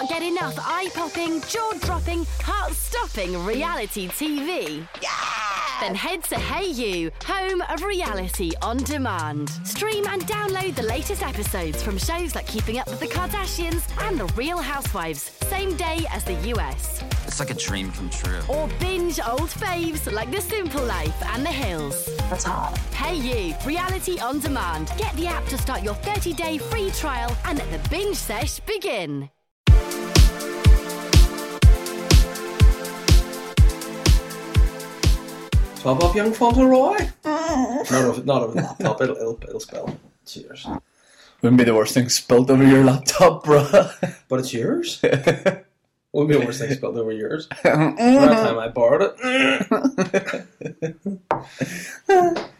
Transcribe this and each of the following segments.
can't get enough eye popping, jaw dropping, heart stopping reality TV? Then head to hayu, home of reality on demand. Stream and download the latest episodes from shows like Keeping Up with the Kardashians and The Real Housewives, same day as the US. It's like a dream come true. Or binge old faves like The Simple Life and The Hills. That's hot. hayu, reality on demand. Get the app to start your 30 day free trial and let the binge sesh begin. Top up young Fauntleroy. not of not of a laptop. It'll, it'll it'll spell. Cheers. Wouldn't be the worst thing spilled over your laptop, bruh. But it's yours. Wouldn't be the worst thing spelled over yours. Around the time I borrowed it.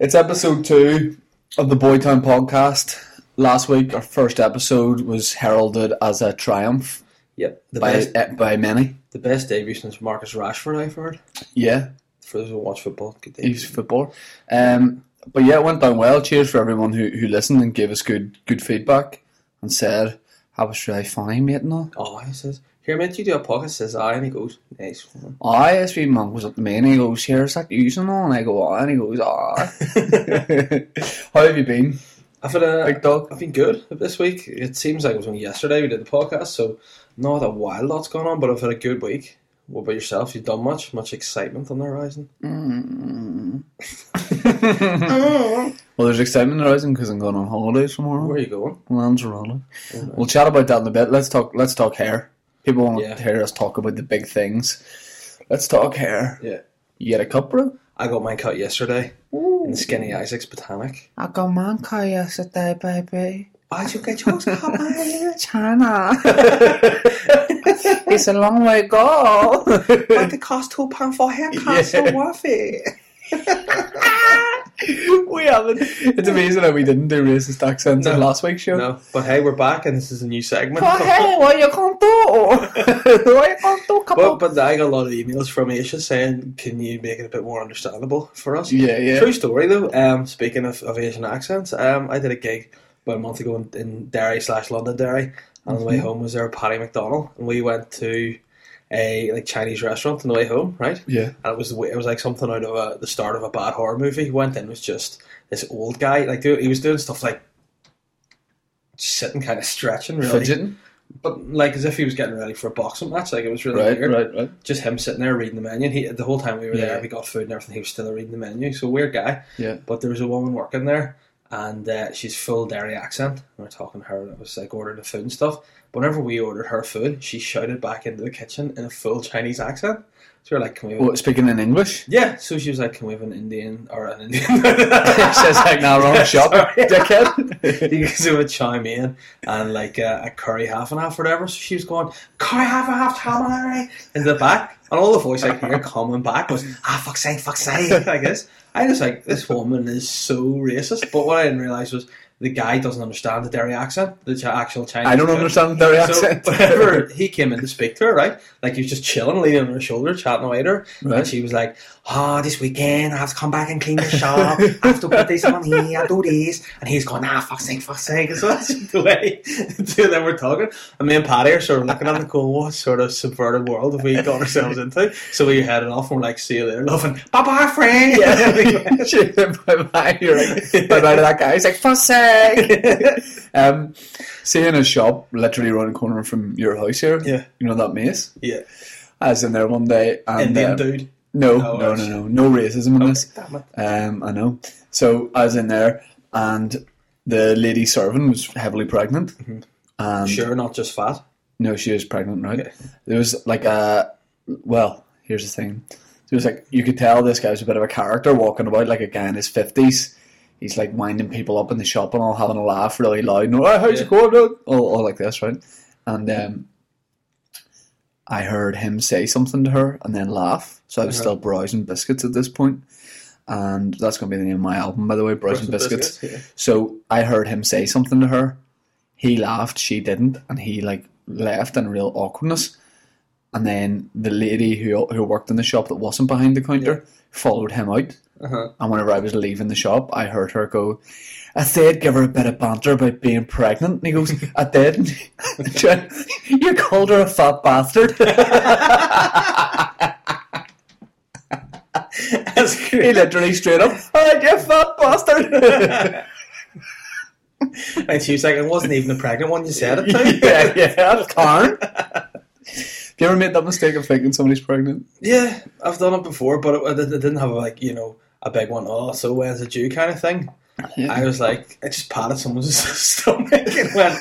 It's episode two of the Boytown podcast. Last week, our first episode was heralded as a triumph Yep. The by, best eh, by many. The best debut since Marcus Rashford I've heard. Yeah, For those who watch football, good debut. he's football. Um, but yeah, it went down well. Cheers for everyone who, who listened and gave us good good feedback and said that was really funny, mate. No, Oh, he says, Here mate, you do a podcast, says I and he goes, Nice. I as we man was up to me and he goes, "Here's that using on," and I go, "Ah," and he goes, "Ah." How have you been, I've had a big dog? I've been good this week. It seems like it was only yesterday we did the podcast, so not a wild lot's going on, but I've had a good week. What about yourself? You've done much? Much excitement on the horizon? Mm. Well, there's excitement arising because I'm going on holidays tomorrow. Where are you going? Lanzarote. We'll chat about that in a bit. Let's talk. Let's talk hair. People want Yeah. to hear us talk about the big things. Let's talk hair. Yeah. You get a cup, bro? I got mine cut yesterday in Skinny Isaac's Botanic. I got mine cut yesterday, baby. Why'd you get yours cut. China. it's a long way to go. but it cost two pound for haircut, so worth it. we haven't. It's amazing that we didn't do racist accents in No. last week's show. No, but hey, we're back and this is a new segment. Oh, hey, what you gonna do? what you gonna do? But, but I got a lot of emails from Asia saying, "Can you make it a bit more understandable for us?" Yeah, yeah. True story though. Um, speaking of, of Asian accents, um, I did a gig about a month ago in, in Derry slash London Derry, and on the way Mm-hmm. home was there Paddy McDonald, and we went to a like Chinese restaurant on the way home, right? Yeah. And it was it was like something out of a, the start of a bad horror movie. Went in was just this old guy, like he was doing stuff like sitting, kind of stretching, really, Fidgeting. but like as if he was getting ready for a boxing match. Like it was really Right, weird right, right. just him sitting there reading the menu. And he, the whole time we were Yeah. there, we got food and everything. He was still reading the menu. So weird guy. Yeah. But there was a woman working there, and uh, she's full Derry accent. And we're talking to her, and it was like ordering the food and stuff. But whenever we ordered her food, she shouted back into the kitchen in a full Chinese accent. So we're like, "Can we?" Have What, speaking in English? yeah. So she was like, "Can we have an Indian or an Indian?" says like, "Now wrong shop, dickhead." you guys would chime in and like uh, a curry half and half or whatever. So she was going curry half and half, tamari in the back, and all the voice I hear coming back was ah fuck sake, fuck sake, like this. I was like, this woman is so racist. But what I didn't realize was the guy doesn't understand the Derry accent, the actual Chinese. I don't guy. understand their So accent. whenever he came in to speak to her, right, like he was just chilling, leaning on her shoulder, chatting away to her, Right. and she was like, "Oh, this weekend I have to come back and clean the shop. I have to put this on here, I do this," and he's going, "Ah, fuck's sake, fuck's sake." And so that's the way the two of them were talking, and me and Paddy are sort of looking at the cool, what sort of subverted world have we got ourselves into? So we headed off, and we're like, "See you later, loving, bye bye, friend." Yeah. Bye bye. You're like, bye bye to that guy. He's like, fuck's sake. um, see in a shop literally around the corner from your house here. Yeah. You know that maze? yeah, I was in there one day. And, Indian uh, dude. No, No, no, no, no, no racism in this. Um, I know. So I was in there, and the lady serving was heavily pregnant. And Sure, not just fat. No, she was pregnant, right? Okay. There was like a well. Here's the thing. There was like you could tell this guy was a bit of a character walking about like a guy in his fifties. He's like winding people up in the shop and all having a laugh really loud. And, oh, how's Yeah. it going? dude?" All, all like this, right? And um, I heard him say something to her and then laugh. So I was Uh-huh. still browsing biscuits at this point. And that's going to be the name of my album, by the way, Browsing Browsing Biscuits. Biscuits, yeah. So I heard him say something to her. He laughed, she didn't, and he like left in real awkwardness. And then the lady who who worked in the shop that wasn't behind the counter followed him out And whenever I was leaving the shop, I heard her go, I said give her a bit of banter about being pregnant. And he goes, I did. you called her a fat bastard. That's he literally straight up, alright, you fat bastard. And she was like, it wasn't even a pregnant one, you said it to. yeah, yeah, Karen. Have you ever made that mistake of thinking somebody's pregnant? Yeah, I've done it before, but it, it didn't have like you know a big one. Oh, so when's it due kind of thing. I was like, I just patted someone's stomach and went.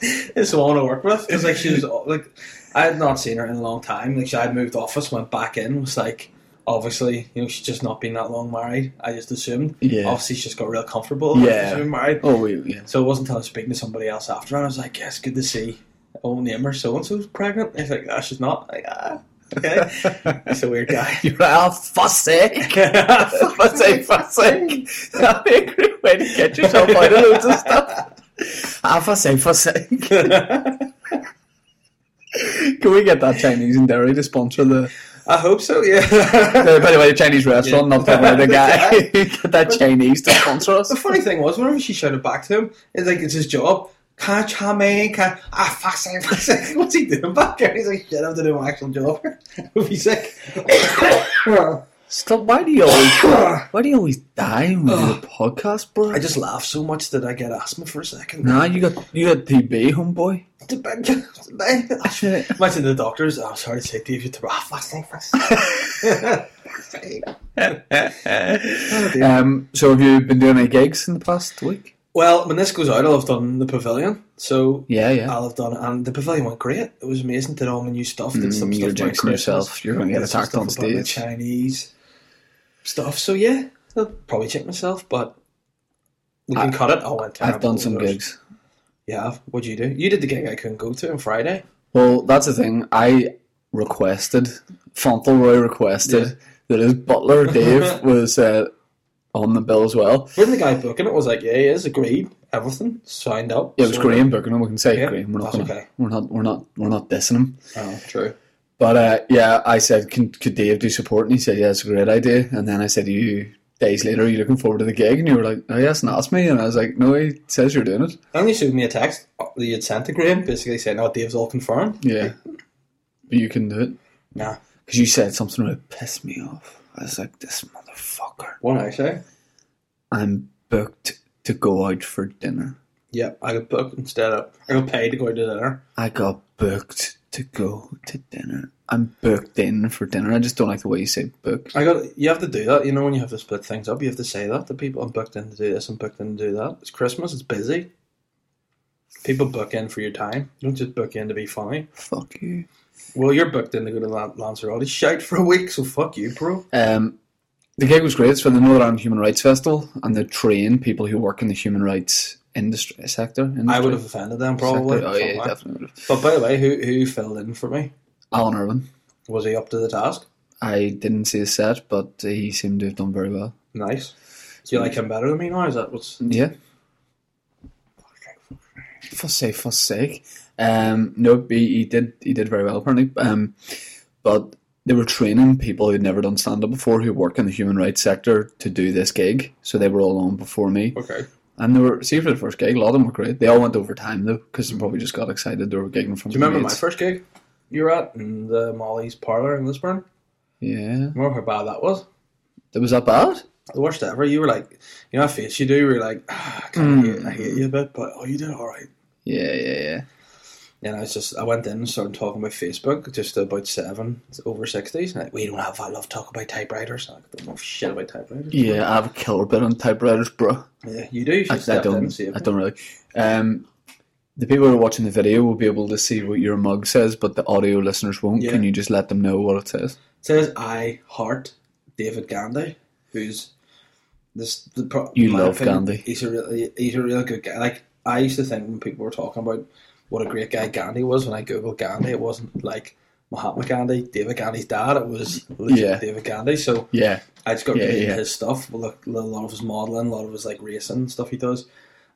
It's the one I work with. It was like she was like, I had not seen her in a long time. Like she had moved office, went back in. Was like, obviously, you know, she's just not been that long married. I just assumed. Yeah. Obviously, she's got real comfortable. Yeah. She's been married. Oh, yeah. So it wasn't until I was speaking to somebody else after, and I was like, yeah, it's good to see. Oh, name her so and so's pregnant. He's like, ah, she's not. Like, ah, okay. That's a weird guy. You're like, oh, fuss sake. fuss sake, fuss sake. That'd be a great way to get yourself out of loads of stuff. Ah, fuss sake. Can we get that Chinese in Derry to sponsor the, I hope so. Yeah. the by the way, the Chinese restaurant, not talking about the guy. get that Chinese to sponsor us. the funny thing was, whenever she shouted back to him, it's like it's his job. Can't chame, can't ah fuck sake, fuck sake. What's he doing back there? He's like, shit, I have to do my actual job. Would be sick. Stop, why do you always, why do you always die when you do a podcast, bro? I just laughed so much that I get asthma for a second. Nah, you got, you got TB, homeboy. It's a big- it's a big- Shit. Imagine the doctors. Oh, sorry to say, Dave, you ah fuck sake, fuck sake. Um, so have you been doing any gigs in the past week? Well, when this goes out, I'll have done the pavilion. So Yeah, yeah. I'll have done it, and the pavilion went great. It was amazing. Did all my new stuff. Did some Mm, you're about Christmas. yourself. You're going to get attacked on stuff stage. Chinese stuff. So yeah, I'll probably check myself, but we can cut it. I went. I've done some gigs. Yeah, what'd you do? You did the gig I couldn't go to on Friday. Well, that's the thing. I requested, Fauntleroy requested that his butler Dave was uh, on the bill as well. When the guy booking it was like, yeah, he is agreed, everything signed up. Yeah, it was. Graham booking him. We can say Yeah, Graham. We're not, gonna, okay. we're not, we're not, we're not dissing him. Oh, true. But uh, yeah, I said, can, could Dave do support? And he said, yeah, it's a great idea. And then I said, you days later, are you looking forward to the gig? And you were like, oh, he hasn't asked me. And I was like, no, he says you're doing it. And he showed me a text that you had sent to Graham, basically saying, "Oh, Dave's all confirmed." Yeah, but you can do it Nah, because you said something that pissed me off. I was like, this motherfucker. what did I say? I'm booked to go out for dinner. Yeah, I got booked instead of I got paid to go out to dinner. I got booked to go to dinner. I'm booked in for dinner. I just don't like the way you say booked. I got you have to do that. You know when you have to split things up, you have to say that to people. I'm booked in to do this. I'm booked in to do that. It's Christmas. It's busy. People book in for your time. You don't just book in to be funny. Fuck you. Well, you're booked in to go to Lan- Lanzarote. Shout for a week, so fuck you, bro. Um, the gig was great. It's for the Northern Ireland Human Rights Festival, and they train people who work in the human rights industry sector. Industry, I would have offended them probably. Sector. Oh yeah, definitely would have. But by the way, who who filled in for me? Alan Irwin. Was he up to the task? I didn't see his set, but he seemed to have done very well. Nice. Do you like him better than me now? Is that what's? Yeah. For sake, for sake. Um, no, he, he did. He did very well apparently. Um, but they were training people who'd never done stand up before, who work in the human rights sector, to do this gig. So they were all on before me, Okay. and they were see for the first gig. A lot of them were great. They all went over time though, because they probably just got excited. They were gigging from. Do you remember my first gig? You were at in the Molly's parlor in Lisburn. Yeah, Remember how bad that was? it was that bad. The worst ever. You were like, you know, that face you do. Where you're like, ah, I of hate, I hate you a bit, but oh, you did all right. Yeah, yeah, yeah. And I was just, I went in and started talking about Facebook, just about seven over sixties. Like, we don't have, I love talk about typewriters. I don't know shit about typewriters. Yeah, I have a killer bit on typewriters, bro. yeah, you do. You I, I step in and don't. I don't really. Um, the people who are watching the video will be able to see what your mug says, but the audio listeners won't. Yeah. Can you just let them know what it says? It says I heart David Gandy, who's this. The pro- You love opinion, Gandhi. He's a really, he's a real good guy. Like I used to think when people were talking about what a great guy Gandhi was, when I googled Gandhi, it wasn't like Mahatma Gandhi, David Gandy's dad. It was Yeah. David Gandy. So Yeah, I just got Yeah, really yeah. into his stuff. Well, look, a lot of his modeling, a lot of his like racing stuff he does.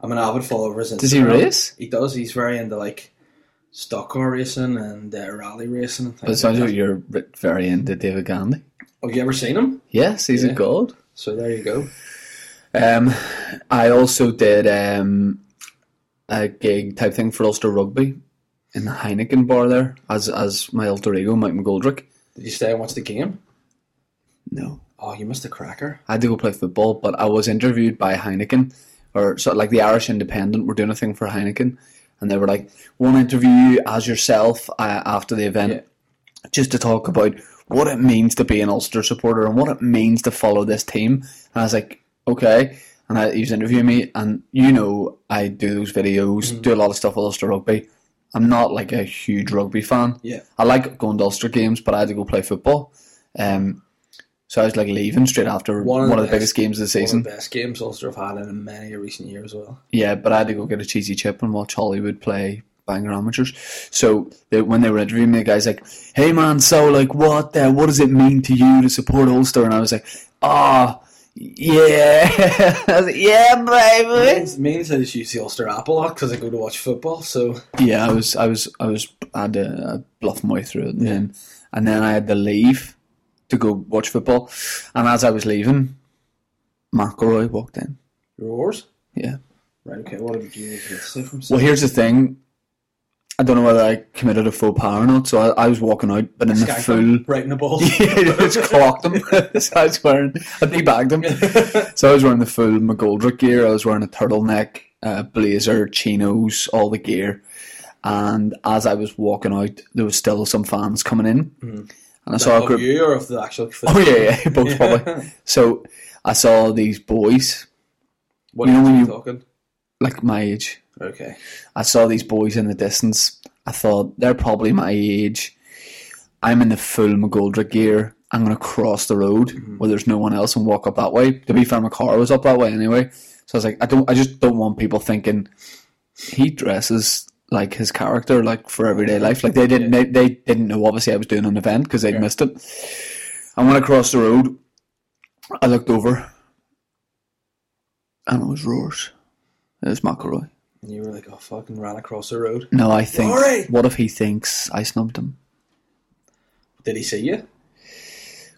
I'm an avid follower of his Instagram. Does he race? He does. He's very into like stock car racing and uh, rally racing and things. but it sounds like like you're very into David Gandy. Have you ever seen him? Yes, he's Yeah. a god. So there you go. Um, I also did um, a gig type thing for Ulster Rugby in the Heineken bar there as as my alter ego, Mike McGoldrick. Did you stay and watch the game? No, Oh, you missed a cracker. I had to go play football, but I was interviewed by Heineken, or sort of like the Irish Independent were doing a thing for Heineken, and they were like, "One interview you as yourself uh, after the event, Yeah. just to talk about what it means to be an Ulster supporter and what it means to follow this team." And I was like, "Okay." And I, he was interviewing me, and you know, I do those videos, Mm-hmm. do a lot of stuff with Ulster Rugby. I'm not like a huge rugby fan. Yeah. I like going to Ulster games, but I had to go play football. Um, so I was like leaving straight after one of the, best- biggest games of the season. One of the best games Ulster have had in many a recent years as well. Yeah, but I had to go get a cheesy chip and watch Hollywood play Bangor Amateurs. So they, when they were interviewing me, the guy's like, "Hey man, so like, what uh, what does it mean to you to support Ulster?" And I was like, "Ah, yeah, I was like, yeah, baby." Means, means I just use the Ulster app a lot because I go to watch football. So Yeah, I was, I was, I was, I had to bluff my way through it, and then, and then I had to leave to go watch football. And as I was leaving, McIlroy walked in. yours, Yeah. right? Okay. What did you say from? Well, here's the thing. I don't know whether I committed a faux pas or not. So I, I was walking out, but in the full. him, breaking the ball. Yeah, I just clocked him. so I was wearing, I debagged him. so I was wearing the full McGoldrick gear. I was wearing a turtleneck, uh, blazer, chinos, all the gear. And as I was walking out, there was still some fans coming in, and I saw a group. you or of the actual? Oh yeah, yeah, both probably. So I saw these boys, What You know when you- talking? like my age. Okay. I saw these boys in the distance. I thought they're probably my age. I'm in the full McGoldrick gear. I'm going to cross the road mm-hmm. where there's no one else and walk up that way. To be fair, my car was up that way anyway. So I was like, I don't, I just don't want people thinking he dresses like his character, like for everyday life. Like they didn't, they, they didn't know obviously I was doing an event because they'd missed it. And when I crossed the road, I looked over, and it was Roars. It was McIlroy. And you were like, oh, fucking ran across the road. No, I think. What if he thinks I snubbed him? Did he see you?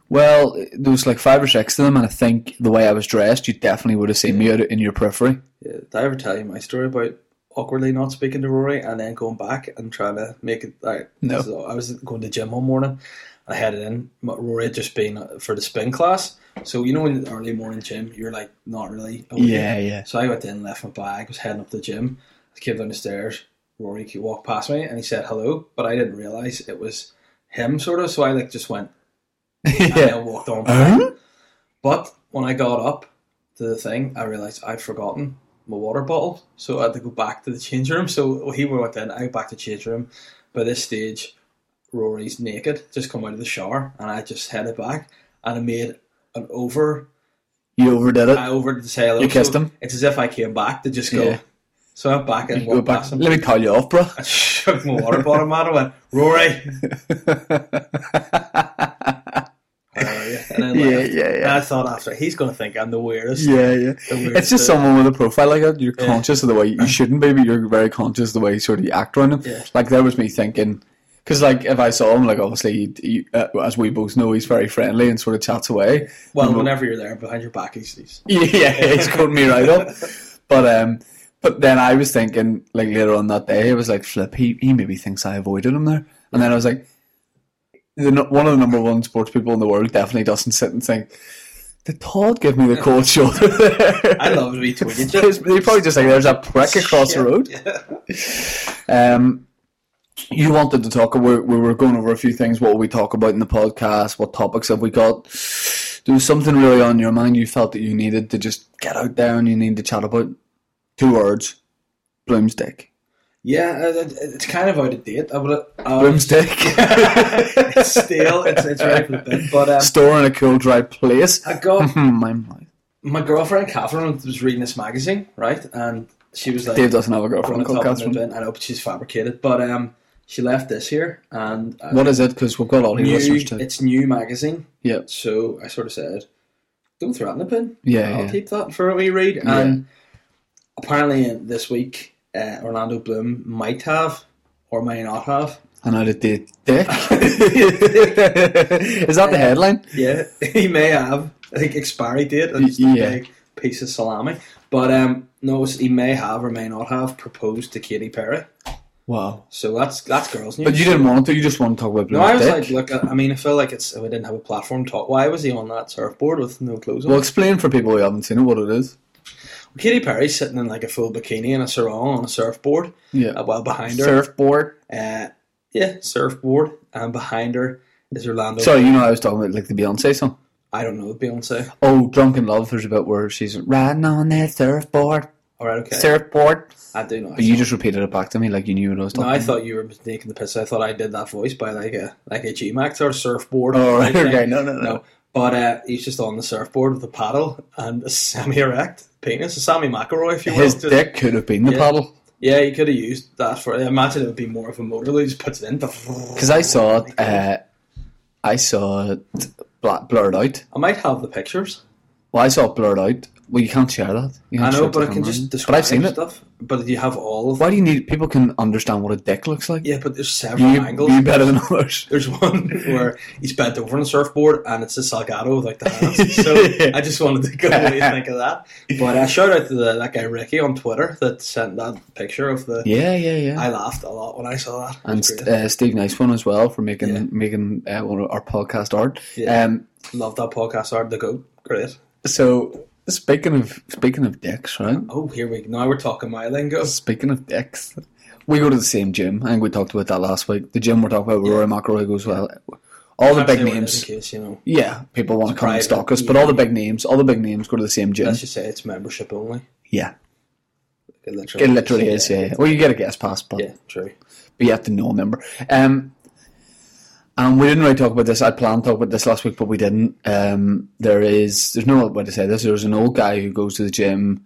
Well, there was like five or six of them, and I think the way I was dressed, you definitely would have seen me out in your periphery. Yeah. Did I ever tell you my story about awkwardly not speaking to Rory and then going back and trying to make it? Right. No. So I was going to the gym one morning. I headed in. Rory had just been for the spin class. So you know, in the early morning gym, you're like not really. awake. Yeah, yeah. So I went in, left my bag, was heading up to the gym. I came down the stairs. Rory walked past me and he said hello, but I didn't realize it was him, sort of. So I like just went and yeah. walked on. Huh? But when I got up to the thing, I realised I'd forgotten my water bottle, so I had to go back to the change room. So he went in, I went back to the change room. By this stage, Rory's naked, just come out of the shower, and I just headed back, and I made an over. You overdid it. I overdid the hello. You kissed so him? It's as if I came back to just go. Yeah. So I went back and You walked back. past him. Let me call you off, bro. I shook my water bottle man. I went, Rory. And Yeah, left. yeah, yeah. And I thought after he's going to think I'm the weirdest. yeah, yeah. Weirdest It's just someone with a profile like that. You're Yeah. conscious of the way you shouldn't be, but you're very conscious of the way sort of you act around him. Yeah. Like there was me thinking, because like if I saw him, like obviously, he, he, uh, as we both know, he's very friendly and sort of chats away. Well, And- whenever you're there behind your back, he's, he's Yeah, he's cutting me right up. But um, but then I was thinking, like later on that day, I was like, flip, he, he maybe thinks I avoided him there. And then I was like, the, one of the number one sports people in the world definitely doesn't sit and think, did Todd give me the cold shoulder there? I love to be tweeted. They probably just like, there's a prick across the road. Um, you wanted to talk. We, we were going over a few things. What will we talk about in the podcast? What topics have we got? There was something really on your mind. You felt that you needed to just get out there and you need to chat about. Two words: Bloomstick. Yeah, it- it's kind of out of date. I would. Uh, Bloomstick. it's stale. It's it's for the. But um, Store in a cool, dry place. I got My mind. my girlfriend Catherine was reading this magazine, right, and she was like, Dave doesn't have a girlfriend called top of the Catherine. bin." I know, but she's fabricated. But um, she left this here, and uh, What is it? Because we've got all new, listeners too. it's new magazine. Yeah. So I sort of said, "Don't throw it in the bin. Yeah, I'll yeah. keep that for a wee read." Yeah. And apparently, uh, this week, uh, Orlando Bloom might have or may not have And out of date dick. Is that the headline? Yeah, he may have. I think expiry date a Yeah. big piece of salami. But um, no, he may have or may not have proposed to Katy Perry. Wow. So that's that's girls' news. But you didn't want to. You just want to talk about blue No, I was dick. like, look, I I mean, I feel like it's. We didn't have a platform to talk. Why was he on that surfboard with no clothes on? well, explain for people who haven't seen it what it is. Katy Perry's sitting in like a full bikini and a sarong on a surfboard. Yeah. Uh, well, behind her, Surfboard. uh, yeah, surfboard, and behind her is Orlando. Sorry, you know I was talking about like the Beyonce song. I don't know Beyonce. Oh, Drunk in Love. There's a bit where she's riding on that surfboard. All right, okay. Surfboard. I do know. But you just repeated it back to me like you knew what I was No, talking I about. thought you were taking the piss. I thought I did that voice by like a like a G Max or surfboard. Oh, right, type okay. No, no, no. no. But uh, he's just on the surfboard with a paddle and a semi-erect penis, a Sammy McIlroy, if you will. His Just- dick could have been the Yeah. paddle. Yeah, he could have used that for. I imagine it would be more of a motor. He just puts it in. Because I saw it, uh, I saw it blurred out. I might have the pictures. Well, I saw it blurred out. Well, you can't share that. You I can't know, share but I can just describe But I've seen it. stuff. But you have all of Why do you need? People can understand what a dick looks like. Yeah, but there's several you, angles. you better than others. There's one where he's bent over on a surfboard and it's a Salgado with like the hands. So I just wanted to go away and think of that. But uh, shout out to the, that guy Ricky on Twitter that sent that picture of the. Yeah, yeah, yeah. I laughed a lot when I saw that. And was St- great. uh, Steve Niceone as well for making Yeah. making uh, one of our podcast art. Yeah. Um, Love that podcast art. The goat, great. so speaking of speaking of dicks, right? Oh, here we now we're talking my lingo. Speaking of dicks, we go to the same gym. I think we talked about that last week. The gym we're talking about, where Rory McIlroy goes well. All the big names. case you know. Yeah, people want to come and private, stalk us, but all the big names, all the big names go to the same gym. Let's just say it's membership only. Yeah, It literally, it literally is. Yeah, yeah. Well, you get a guest pass, but, Yeah, true. but you have to know a member. Um, and we didn't really talk about this. I planned to talk about this last week, but we didn't. Um, there is, there's no way to say this. There's an old guy who goes to the gym,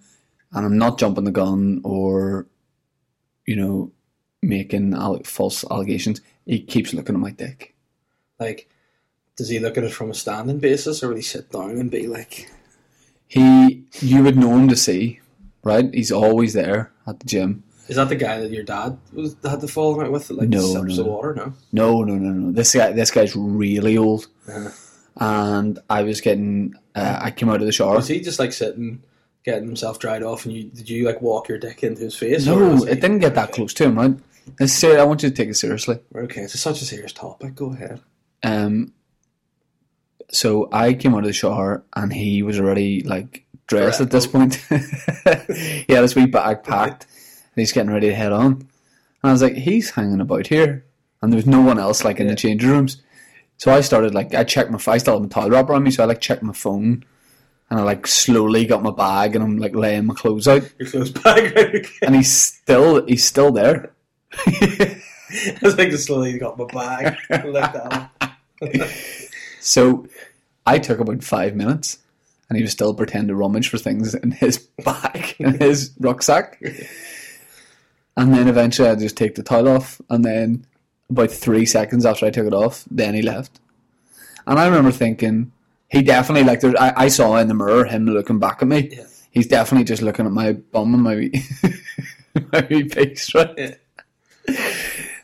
and I'm not jumping the gun or, you know, making alle- false allegations. He keeps looking at my dick. Like, does he look at it from a standing basis, or will he sit down and be like, He, you would know him to see, right? He's always there at the gym. "Is that the guy that your dad was had to fall out with? Like, No, sips no, water? No. No, no, no, no. This guy, this guy's really old, Uh-huh. and I was getting. Uh, I came out of the shower. Was he just like sitting, getting himself dried off, and you did you like walk your dick into his face? No, he- it didn't get that Okay. close to him, right? It's ser- I want you to take it seriously. Okay, it's such a serious topic. Go ahead. Um, so I came out of the shower, and he was already like dressed at this point. he had his wee bag packed, he's getting ready to head on. And I was like, he's hanging about here, and there was no one else like in Yeah. the changing rooms. So I started like I checked my. I still had my towel wrapper on me, so I like checked my phone, and I like slowly got my bag, and I'm like laying my clothes out, Your clothes bag. Right? And he's still he's still there. I was like, just slowly got my bag. So I took about five minutes, and he was still pretending to rummage for things in his bag, in his rucksack. And then eventually I just take the towel off, and then about three seconds after I took it off, then he left. And I remember thinking, he definitely like there. I, I saw in the mirror him looking back at me. Yeah. He's definitely just looking at my bum and my wee, my wee face, right? Yeah.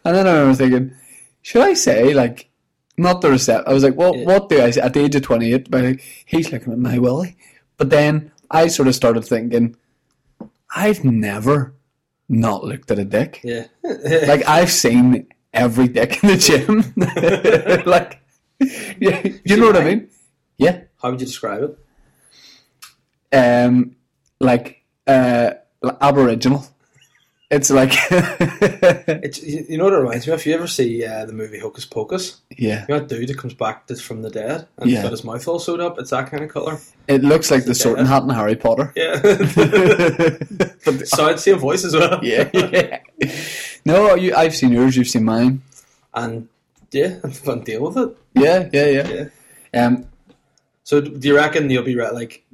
And then I remember thinking, should I say like not the receipt? I was like, well, Yeah. what do I say at the age of twenty eight? But like, he's looking at my willy. But then I sort of started thinking, I've never not looked at a dick. Yeah. Like I've seen every dick in the gym. like, yeah, you know what I mean? Yeah. How would you describe it? Um, like uh, Aboriginal. It's like, It's you know what it reminds me of. You ever see uh, the movie Hocus Pocus? yeah. You know that dude that comes back from the dead and Yeah. he's got his mouth all sewed up. It's that kind of color. It looks like the sorting hat in Harry Potter. Yeah. So I'd Sound same voice as well. yeah, yeah. No, you, I've seen yours. You've seen mine. And yeah, have fun deal with it. Yeah, yeah, yeah. Yeah. Um, So do you reckon you'll be right? like,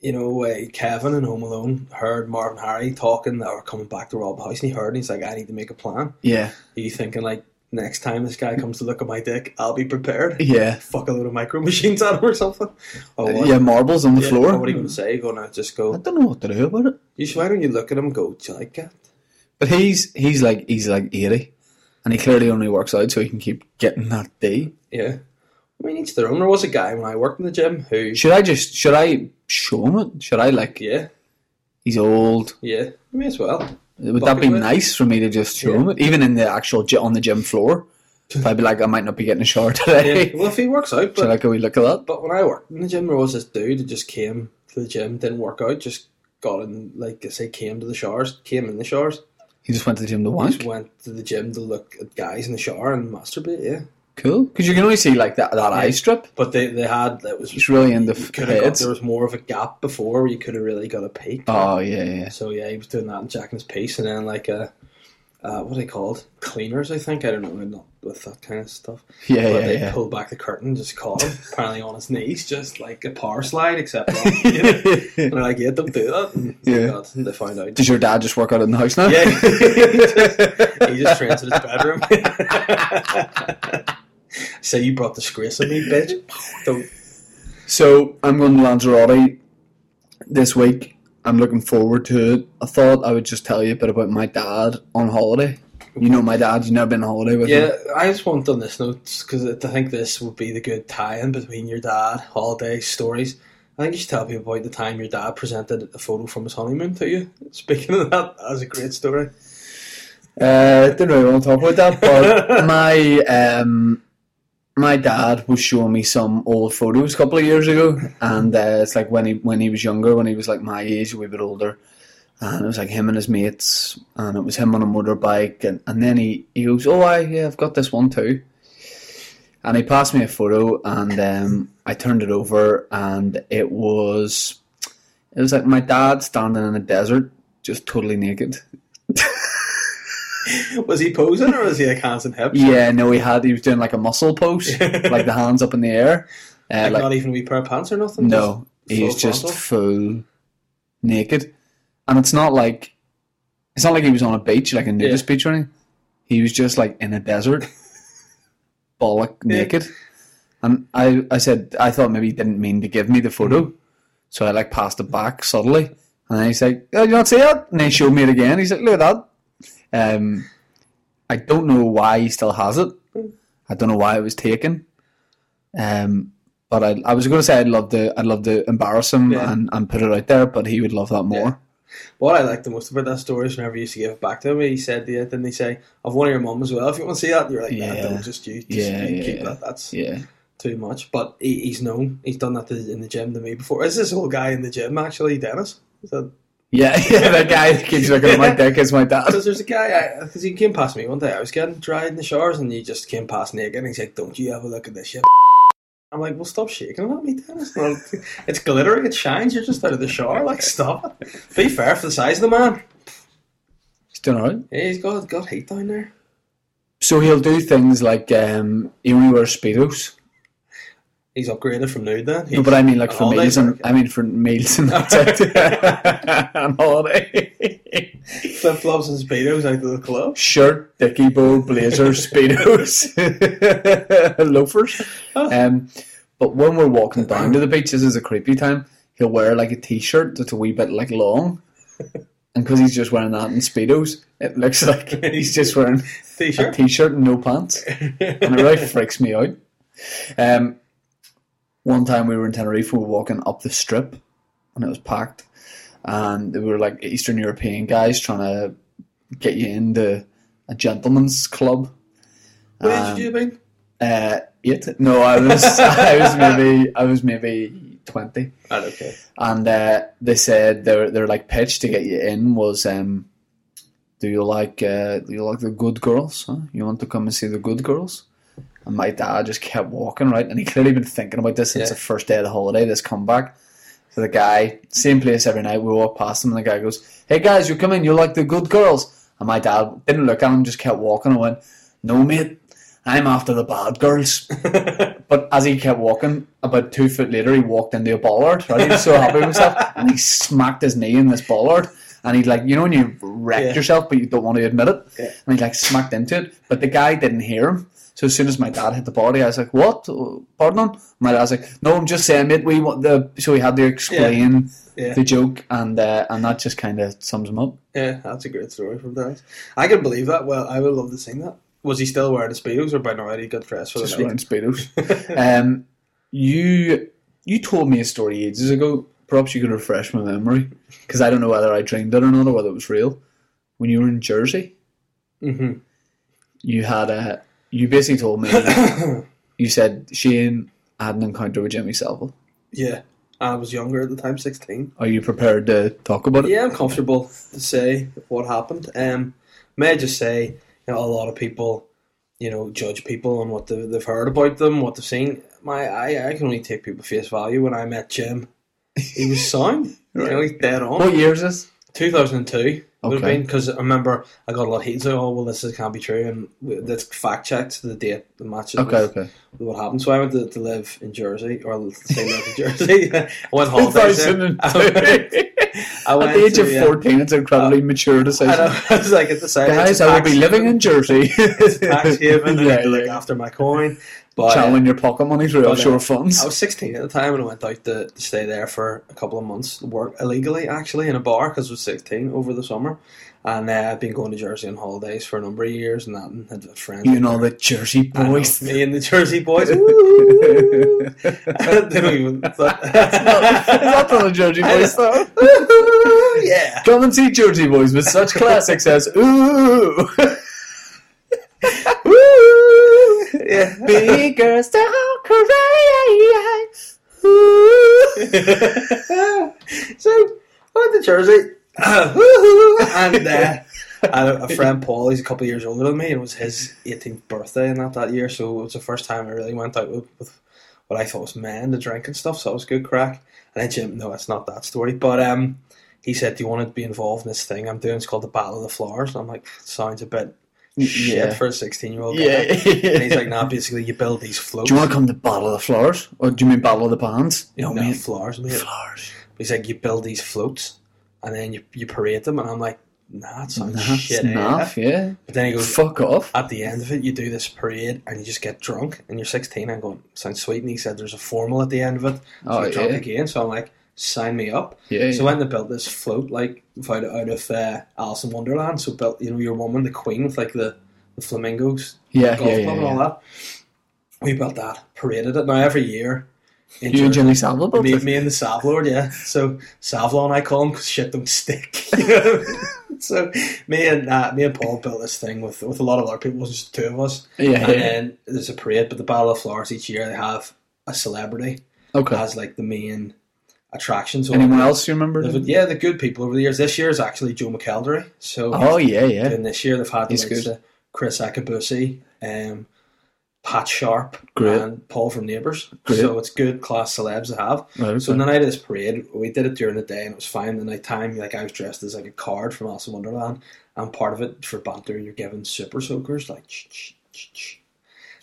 you know, uh, Kevin in Home Alone heard Marv and Harry talking or coming back to rob house, and he heard, and he's like, I need to make a plan. yeah, Are you thinking like, next time this guy comes to look at my dick, I'll be prepared? yeah, Fuck a load of micro machines at him or something. Or what? yeah. Marbles on the Yeah, floor. What are you to say? Going to just go? I don't know what to do about it. You should, why don't you look at him and go? Do you like it? But he's he's like he's like eighty, and he clearly only works out so he can keep getting that D. Yeah. I mean, each their own. There was a guy when I worked in the gym who. Should I just should I show him it? Should I like? Yeah, He's old. yeah. May as well. Would that be nice for me to just show Yeah. him it, even in the actual on the gym floor? If I'd be like, I might not be getting a shower Yeah. today. Well, if he works out, Should I go we look at that? but when I worked in the gym, there was this dude who just came to the gym, didn't work out, just got in, like I say, came to the showers, came in the showers, He just went to the gym to just went to the gym to look at guys in the shower and masturbate. Yeah, Cool, because you can only see like that that eye strip. but they they had that was It's really in the f- could have got heads. there was more of a gap before where you could have really got a peek. Oh yeah, yeah. So yeah, he was doing that and jacking his piece, and then like a uh, what are they called? Cleaners, I think. I don't know, not with that kind of stuff. Yeah, but yeah, they yeah. pulled back the curtain, just caught him, apparently on his knees, just like a power slide, except on, you know? and they're like, yeah, don't do that. And Yeah. God, they found out. Does your dad just work out in the house now? yeah, he just, he just trains in his bedroom. Say you brought disgrace on me, bitch. Don't. So I'm going to Lanzarote this week. I'm looking forward to it. I thought I would just tell you a bit about my dad on holiday. You know my dad. You've never been on holiday with Yeah, him. I just want to, on this notes because I think this would be the good tie-in between your dad, holiday stories. I think you should tell people about the time your dad presented a photo from his honeymoon to you. Speaking of that, that was a great story. Uh, didn't really want to talk about that, but my um, my dad was showing me some old photos a couple of years ago, and uh, it's like when he when he was younger, when he was like my age, a wee bit older, and it was like him and his mates, and it was him on a motorbike, and, and then he, he goes, "Oh, I yeah, I've got this one too," and he passed me a photo, and um, I turned it over, and it was it was like my dad standing in a desert, just totally naked. Was he posing or was he like hands and hips? Yeah, no, he had. He was doing like a muscle pose, like the hands up in the air. Uh, Like, like, not even a wee pair of pants or nothing? no, he's just frontal? full naked, and it's not like it's not like he was on a beach, like a nudist beach or anything. He was just like in a desert, bollock Yeah. naked. And I, I said, I thought maybe he didn't mean to give me the photo, Mm-hmm. so I like passed it back subtly. And then he's like, "Oh, you not see it?" And he showed me it again. He's like, "Look at that." Um, I don't know why he still has it. I don't know why it was taken. Um, but I, I was going to say I'd love to, I'd love to embarrass him Yeah. and, and put it out there, but he would love that more. What I like the most about that story is whenever you used to give it back to him, he said, yeah, didn't he say, I've one of your mum as well, if you want to see that? And you're like, yeah, Yeah. don't just you, just Yeah, you yeah, keep yeah. that. That's Yeah, too much. But he, he's known, he's done that to, in the gym to me before. Is this old guy in the gym actually, Dennis? Is that yeah, yeah. That guy that keeps looking at my dick is my dad. Because there's a guy, because he came past me one day. I was getting dried in the showers, and he just came past naked, and he's like, "Don't you have a look at this shit?" I'm like, "Well, stop shaking at me, Dennis. It's glittering, it shines. You're just out of the shower. Like, stop it. Be fair for the size of the man. He's doing alright. Yeah, he's got got heat down there. So he'll do things like um, he only wears speedos. He's upgraded from nude then. No, but I mean like for meals and. I mean for meals and that's it. on holiday. flip flops and speedos out of the club. Shirt, dicky bow, blazer, speedos, loafers. Um, but when we're walking down to the beach, this is a creepy time. He'll wear like a t-shirt that's a wee bit like long, and because he's just wearing that in speedos, it looks like he's just wearing a T-shirt. t-shirt and no pants, and it really freaks me out. Um, one time we were in Tenerife, we were walking up the strip, and it was packed, and they were like Eastern European guys trying to get you into a gentleman's club. What Um, age have you been? Uh, eight? No, I was I was maybe I was maybe twenty, Right, okay. and uh, they said their their like pitch to get you in was um, do you like uh, do you like the good girls? Huh? You want to come and see the good girls? And my dad just kept walking right, and he clearly been thinking about this since Yeah. the first day of the holiday. This comeback. So the guy, same place every night. We walk past him, and the guy goes, "Hey guys, you come in. You like the good girls?" And my dad didn't look at him, just kept walking and went, "No, mate, I'm after the bad girls." But as he kept walking, about two foot later, he walked into a bollard. Right, he was so happy with himself, and he smacked his knee in this bollard. And he'd like, you know, when you wrecked Yeah. yourself, but you don't want to admit it, Yeah. and he like smacked into it. But the guy didn't hear him. So as soon as my dad hit the body, I was like, "What? Pardon?" My dad was like, "No, I'm just saying, it. We want the." So he had to explain Yeah. the joke, and uh, and that just kind of sums him up. Yeah, that's a great story from Dennis. I can believe that. Well, I would love to sing that. Was he still wearing the speedos, or by now had he got dressed for the just night? wearing speedos. um, you you told me a story ages ago. Perhaps you could refresh my memory because I don't know whether I dreamed it or not, or whether it was real. When you were in Jersey, hmm you had a. You basically told me. you said Shane had an encounter with Jimmy Savile. Yeah, I was younger at the time, sixteen. Are you prepared to talk about it? Yeah, I'm comfortable to say what happened. Um, may I just say, you know, a lot of people, you know, judge people on what they've, heard about them, what they've seen. My, I, I can only take people face value. When I met Jim, he was sound. You know, he's dead on. What year is this? 2002 would have been because I remember I got a lot of heat. So, oh well, this is, can't be true, and we- that's fact checked the date, the matches. Okay, with- okay. with what happened. So I went to, to live in Jersey, or say live in Jersey. I went holidays there. 2002. At the age to, of yeah. 14, it's an incredibly uh, mature I, decision. know, I was like, at the side, Guys, I will be living in Jersey. tax haven. I yeah, yeah. after my coin. But uh, Channeling your pocket money through but, uh, offshore funds. I was 16 at the time and I went out to, to stay there for a couple of months, work illegally actually in a bar because I was 16 over the summer. And uh, I've been going to Jersey on holidays for a number of years and that, and had friends. You know the Jersey I know, boys. me and the Jersey boys. Ooh. they don't even. Not the Jersey boys though. yeah. Come and see Jersey boys with such classics as Ooh, Yeah. big girls don't cry. so I went to Jersey, and uh, I had a friend Paul. He's a couple of years older than me, and it was his 18th birthday and that that year. So it was the first time I really went out with, with what I thought was men to drink and stuff. So it was good crack. And then Jim, no, it's not that story, but um, he said, "Do you want to be involved in this thing I'm doing? It's called the Battle of the Flowers." And I'm like, "Sounds a bit." Shit Yeah. for a 16 year old guy. Yeah. And he's like, nah, basically, you build these floats. Do you want to come to Battle of the Flowers? Or do you mean Battle of the Bands? You No, mate. mate, flowers, mate. Flowers. He's like, you build these floats and then you, you parade them. And I'm like, nah, that sounds That's shit. enough, eh?" yeah. But then he goes, Fuck off. at the end of it, you do this parade and you just get drunk and you're 16. I'm going, sounds sweet. And he said, there's a formal at the end of it. So Oh, you're drunk yeah. again. So I'm like, sign me up. Yeah, So yeah. went and built this float, like, out of, out of uh, Alice in Wonderland. So built, you know, your woman, the queen with like the, the flamingos, Yeah, golf yeah, club yeah, and all that. We built that, paraded it. Now every year, in You and Jimmy Savile me, me and the Savlord, yeah. So Savlon, I call him because shit don't stick. so me and uh, me and Paul built this thing with with a lot of other people. It was just the two of us. Yeah, and yeah. then there's a parade, but the Battle of Flowers each year they have a celebrity Okay. as like the main attraction. So Anyone else you remember? They've- Yeah, the good people over the years. This year is actually Joe McElderry. So Oh, yeah, yeah. and this year they've had He's good. Kriss Akabusi, um, Pat Sharp, Great. and Paul from Neighbours. Great. So it's good class celebs to have. Right, So okay. the night of this parade, we did it during the day and it was fine. The night time, like I was dressed as like a card from Alice in Wonderland, and part of it for banter, you're given super soakers like.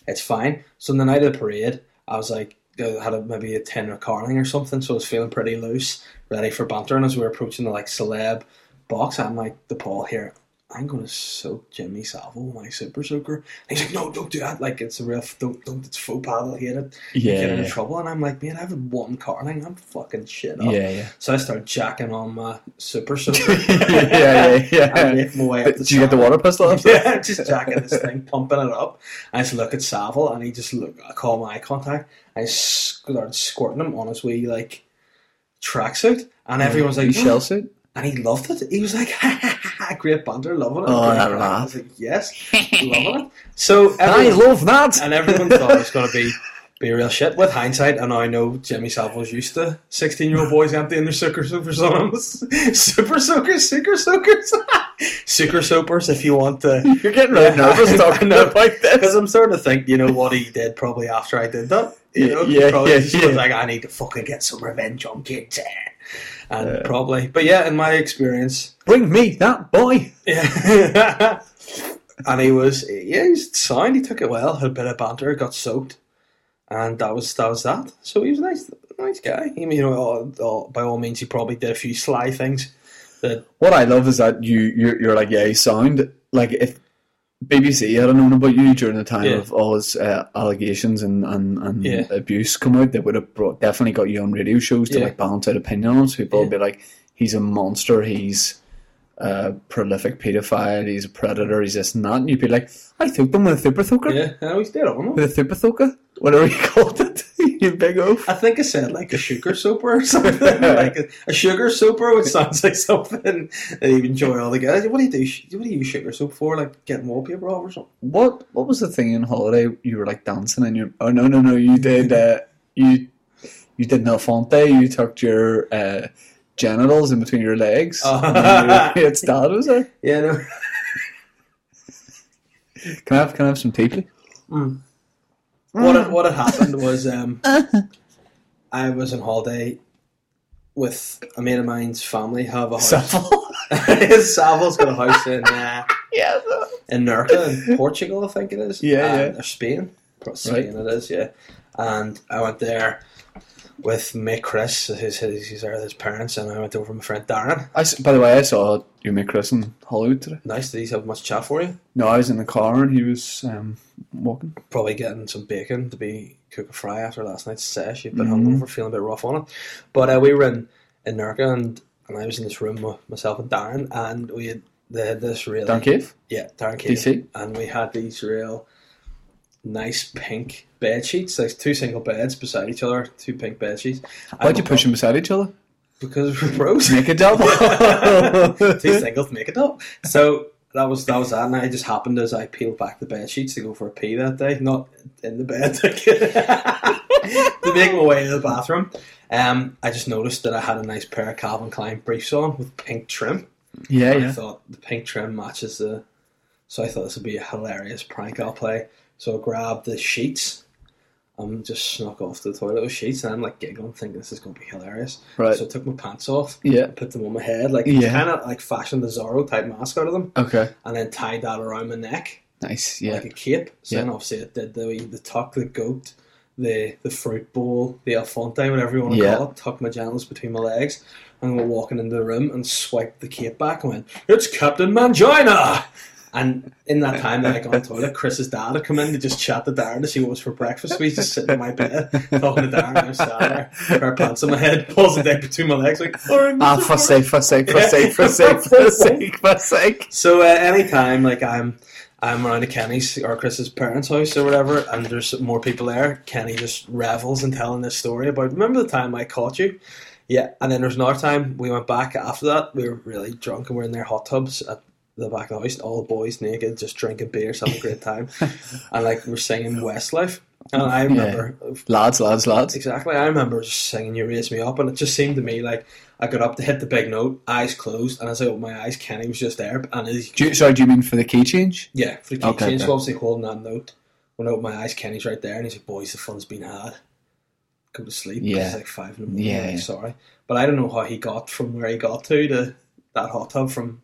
It's fine. So on the night of the parade, I was like, had a, maybe a tin of Carling or something, so I was feeling pretty loose, ready for banter. And as we were approaching the like celeb box, I'm like, the Paul here. I'm gonna soak Jimmy Savile with my super soaker. And he's like, no, don't do that. Like it's a real don't don't. It's faux pas. I'll hate it. You Yeah, get in trouble. And I'm like, man, I have one car. Carling. I'm fucking shit up. Yeah, yeah. So I start jacking on my super soaker. yeah, yeah, yeah. I make my way up the Did you get the water pistol? after? Yeah, just jacking this thing, pumping it up. I just look at Savile and he just look. I call my eye contact. I started squirting him on his wee like tracksuit, and everyone's like, shell suit? And he loved it. He was like, ha, ha, ha, ha, great banter, loving it. Oh, that I was like, yes, loving it. So I love that. and everyone thought it was going to be be real shit. With hindsight, and I know Jimmy Savile's used to sixteen-year-old boys emptying their sucker soakers on him. Super soakers, sugar soakers, sugar soapers. If you want to. You're getting really nervous talking No, about this. Because I'm starting to think, you know, what he did probably after I did that. You know, Yeah, probably yeah, just yeah. was like, I need to fucking get some revenge on kids. And probably, but yeah, in my experience, Bring me that boy. yeah. and he was, yeah, he's signed. He took it well. Had a bit of banter, got soaked, and that was that was that. So he was a nice, nice guy. Mean, you know, all, all, by all means, he probably did a few sly things. That What I love is that you you're, you're like yeah, you sound like if BBC I don't know about you during the time Yeah. of all his uh, allegations and and, and Yeah. abuse come out, they would have brought, definitely got you on radio shows to Yeah. like balance out opinion on. So people would be like, he's a monster. He's a prolific paedophile, he's a predator, he's this and that, and you'd be like, I took them with a super thoker. Yeah, I always did on. With a super thoker? Whatever you called it. You big oaf. I think I said like a sugar soaper or something. like a, a sugar soaper, which sounds like something that you enjoy all the guys. What do you do? What do you use sugar soap for? Like getting wallpaper off or something? What what was the thing in holiday you were like dancing and you oh no no no you did uh, you you did Nel Fonte, you tucked your uh, genitals in between your legs. You- it's dad was there. Yeah, no. Can I have can I have some tea please? What had, what had happened was um, I was on holiday with a mate of mine's family have a house. Savil's got a house in uh, yeah. in Nerja in Portugal, I think it is. Yeah, and, yeah. Or Spain. Spain it is, yeah. And I went there with mate Chris, who's, who's he's there with his parents, and I went over with my friend Darren. I, by the way, I saw you make Chris in Holywood today. Nice, did he have much chat for you? No, I was in the car and he was um, walking. Probably getting some bacon to be cook a fry after last night's sesh. You've been Mhm. hungover, feeling a bit rough on it. But uh, we were in, in Nerja, and, and I was in this room with myself and Darren, and we had, they had this really... Darren Cave? Yeah, Darren Cave. DC? And we had these real nice pink bed sheets, like two single beds beside each other, two pink bed sheets. Why'd you push them beside each other? Because we're bros. Make a double. two singles make it double. So that was that was that, and I just happened as I peeled back the bed sheets to go for a pee that day, not in the bed, to make my way to the bathroom. Um, I just noticed that I had a nice pair of Calvin Klein briefs on with pink trim. yeah, I yeah. thought the pink trim matches the. So I thought this would be a hilarious prank I'll play. So I grabbed the sheets. I'm just snuck off to the toilet with sheets, and I'm like giggling, thinking this is going to be hilarious. Right. So I took my pants off, Yeah. put them on my head, like Yeah. kind of like fashioned the Zorro type mask out of them, Okay. and then tied that around my neck Nice. Yeah. like a cape. So Yeah. then obviously it did the the tuck, the goat, the the fruit bowl, the Alfonte, whatever you want to Yeah. call it. Tuck my genitals between my legs, and we're walking into the room and swiped the cape back and went, "It's Captain Mangina." And in that time that I got on the toilet, Chris's dad had come in to just chat to Darren to see what was for breakfast. We just sitting in my bed talking to Darren. I was sat there, of pants on my head, pulls the dick between my legs, like, "Alright, Ah, for sake, for sake, for sake, for sake, for sake, for sake. So uh, anytime like I'm I'm around to Kenny's or Chris's parents' house or whatever, and there's more people there, Kenny just revels in telling this story about. Remember the time I caught you? Yeah, and then there's another time we went back after that. We were really drunk and we're in their hot tubs at the back of the house, all the boys naked, just drinking beers, having a great time, and like we're singing Westlife. And I remember Lads, lads, lads. exactly. I remember just singing "You Raise Me Up," and it just seemed to me like I got up to hit the big note, eyes closed, and as I opened my eyes, Kenny was just there, and as Do you, sorry, do you mean for the key change? yeah, for the key Okay, change, okay. so obviously holding that note. When I open my eyes, Kenny's right there, and he's like, "Boys, the fun's been had. Go to sleep. Yeah. it's like five in the morning. Yeah, like, yeah. sorry, but I don't know how he got from where he got to to that hot tub from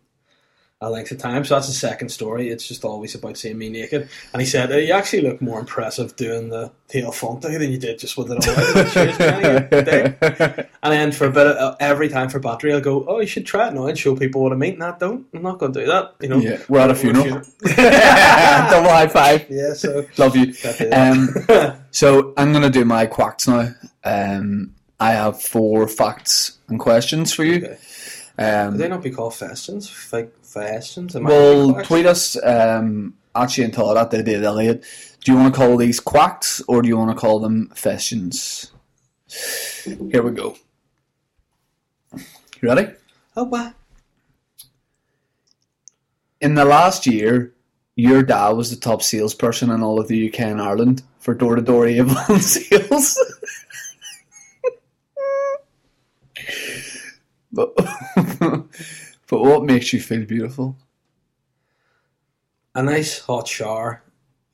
a length of time. So that's the second story. It's just always about seeing me naked. And he said, "Uh, "You actually look more impressive doing the the Alfonte than you did just with it on." Cheers, Kenny, you dick. And then for a bit of uh, every time for battery, I'll go, "Oh, you should try it now and show people what I mean." Nah, don't. I'm not going to do that. You know. Yeah, we're at a funeral. Double high five. Yeah, so Love you. Um, so I'm going to do my quacks now. Um, I have four facts and questions for you. Okay. Um, they not be called festions? Fake festions? Am well, right? tweet us. Um, actually, and Todd at the did Elliot. Do you want to call these quacks or do you want to call them festions? Here we go. You ready? Oh, what? In the last year, your dad was the top salesperson in all of the UK and Ireland for door to door Avon sales. but, but what makes you feel beautiful? A nice hot shower.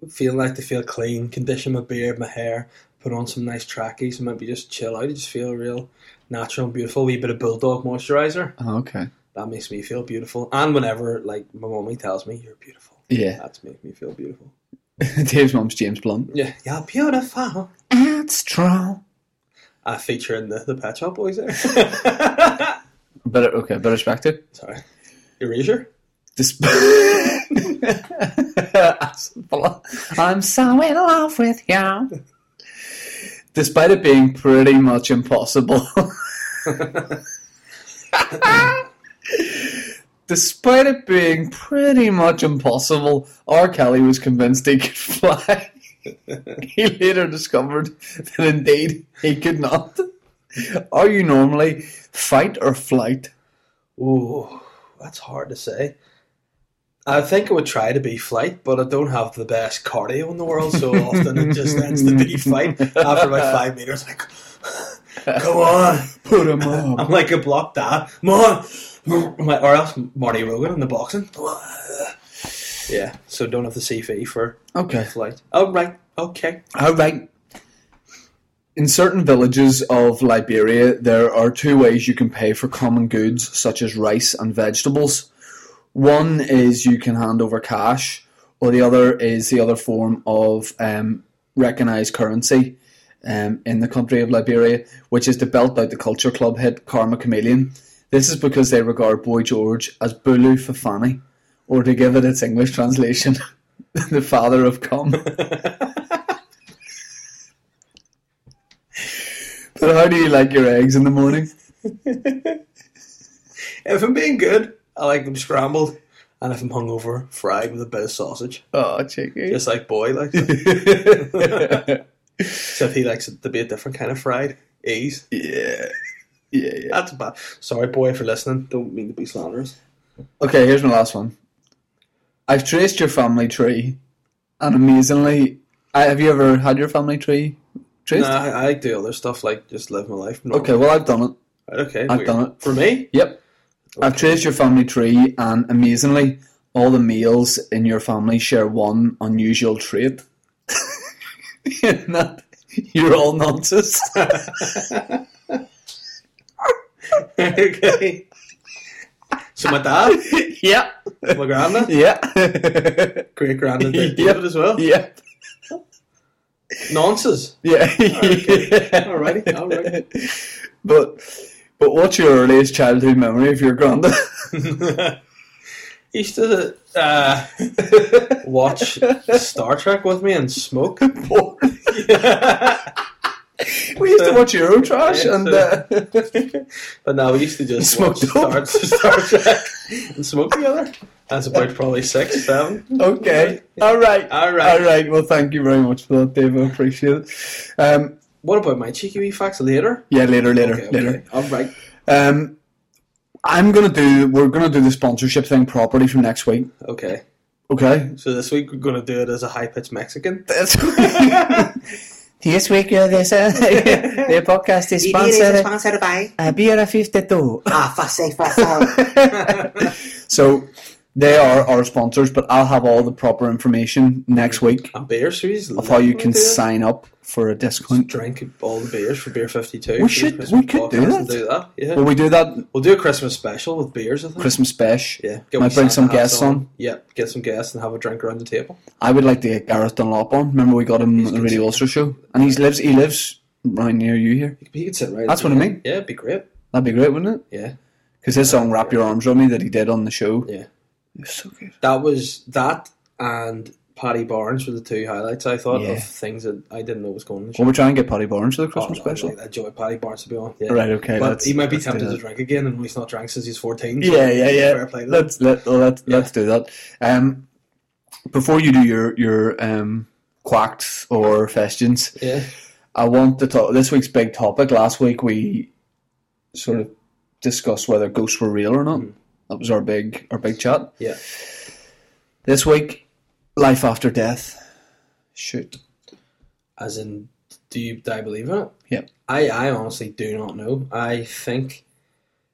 Feel like to feel clean. Condition my beard, my hair. Put on some nice trackies and maybe just chill out. Just feel real natural and beautiful. wee bit of bulldog moisturizer. Oh, okay. That makes me feel beautiful. And whenever like my mummy tells me you're beautiful, Yeah. that's make me feel beautiful. Dave's mum's James Blunt. Yeah, you're beautiful. And strong. I feature in the the Pet Shop Boys there. Better, okay, better respected. Sorry, erasure. Dis- I'm so in love with you. Despite it being pretty much impossible despite it being pretty much impossible, R. Kelly was convinced he could fly. he later discovered that indeed he could not. Are you normally fight or flight? Ooh, that's hard to say. I think I would try to be flight, but I don't have the best cardio in the world, so often it just ends the be fight. After about five meters, like, come on, Put him up. I'm like a block dad. Come on, or else Marty Rogan in the boxing. Yeah, so don't have the CV for Okay. flight. All right, okay. All right. In certain villages of Liberia, there are two ways you can pay for common goods, such as rice and vegetables. One is you can hand over cash, or the other is the other form of um, recognized currency um, in the country of Liberia, which is to belt out the culture club hit Karma Chameleon. This is because they regard Boy George as Bulu Fafani, or to give it its English translation, the father of cum. But how do you like your eggs in the morning? If I'm being good, I like them scrambled, and if I'm hungover, fried with a bit of sausage, Oh, cheeky. just like boy likes it. yeah, Except he likes it to be a different kind of fried. Ease. yeah, yeah. That's bad. Sorry, boy, for listening. Don't mean to be slanderous. Okay, here's my last one. I've traced your family tree, and amazingly, I, have you ever had your family tree traced? Nah, I, I do other stuff like just live my life. Okay, well, I've done it. Right, okay. I've weird. done it. For me? Yep. I've traced your family tree, and amazingly, all the males in your family share one unusual trait. In that you're all nonsense. okay. So my dad, yeah. my granddad, Yeah. great granddad did Yep. it as well. Yeah. Nonsense. Yeah. Alrighty, alright. But but what's your earliest childhood memory of your granddad? He used to uh, watch Star Trek with me and smoke. we used to watch Eurotrash Yeah, and so- uh, But now we used to just Smoke. Star, Star Trek and smoke together. That's about probably six, seven. Okay. All right. All right. All right. Well, thank you very much for that, Dave. I appreciate it. Um, What about my cheeky wee facts later? yeah, later, later, Okay, later. okay. All right. Um, I'm gonna do. We're gonna do the sponsorship thing properly from next week. Okay. Okay. So this week we're going to do it as a high pitched Mexican. That's This week, uh, this, uh, the podcast is sponsored sponsored by uh, Beer 52. Ah, Fase Fase. So they are our sponsors, but I'll have all the proper information next week And beer series. of how you can sign up for a discount. Drink all the beers for Beer 52. We should- we could do that. do that. Yeah. Will we do that We'll do a Christmas special with beers, I think. Christmas special. Yeah. Might bring some guests on. Yeah, get some guests and have a drink around the table. I would like to get Gareth Dunlop on. Remember we got him on the Radio. Ulster show, and he lives he lives right near you here. He could sit right. That's what I mean. Yeah, it'd be great. That'd be great, wouldn't it? Yeah. Because his song "Wrap Your Arms Around Me" that he did on the show, Yeah. Was so good. That was that and Paddy Barnes were the two highlights I thought Yeah. of things that I didn't know was going on. the Well, we're trying to get Paddy Barnes for the Oh, Christmas no, special. That Joey Paddy Barnes to be on. Yeah. Right, okay, But he might be tempted to drink again, and he's not drank since he's fourteen. so Yeah, yeah, yeah. Let's let well, let's Yeah. let's do that. Um, before you do your your um quacks or questions. Yeah. I want to talk this week's big topic. Last week we sort of discussed whether ghosts were real or not. That was our big our big chat. Yeah. This week, life after death. Shoot. As in, do you do I believe in it? Yeah. I, I honestly do not know. I think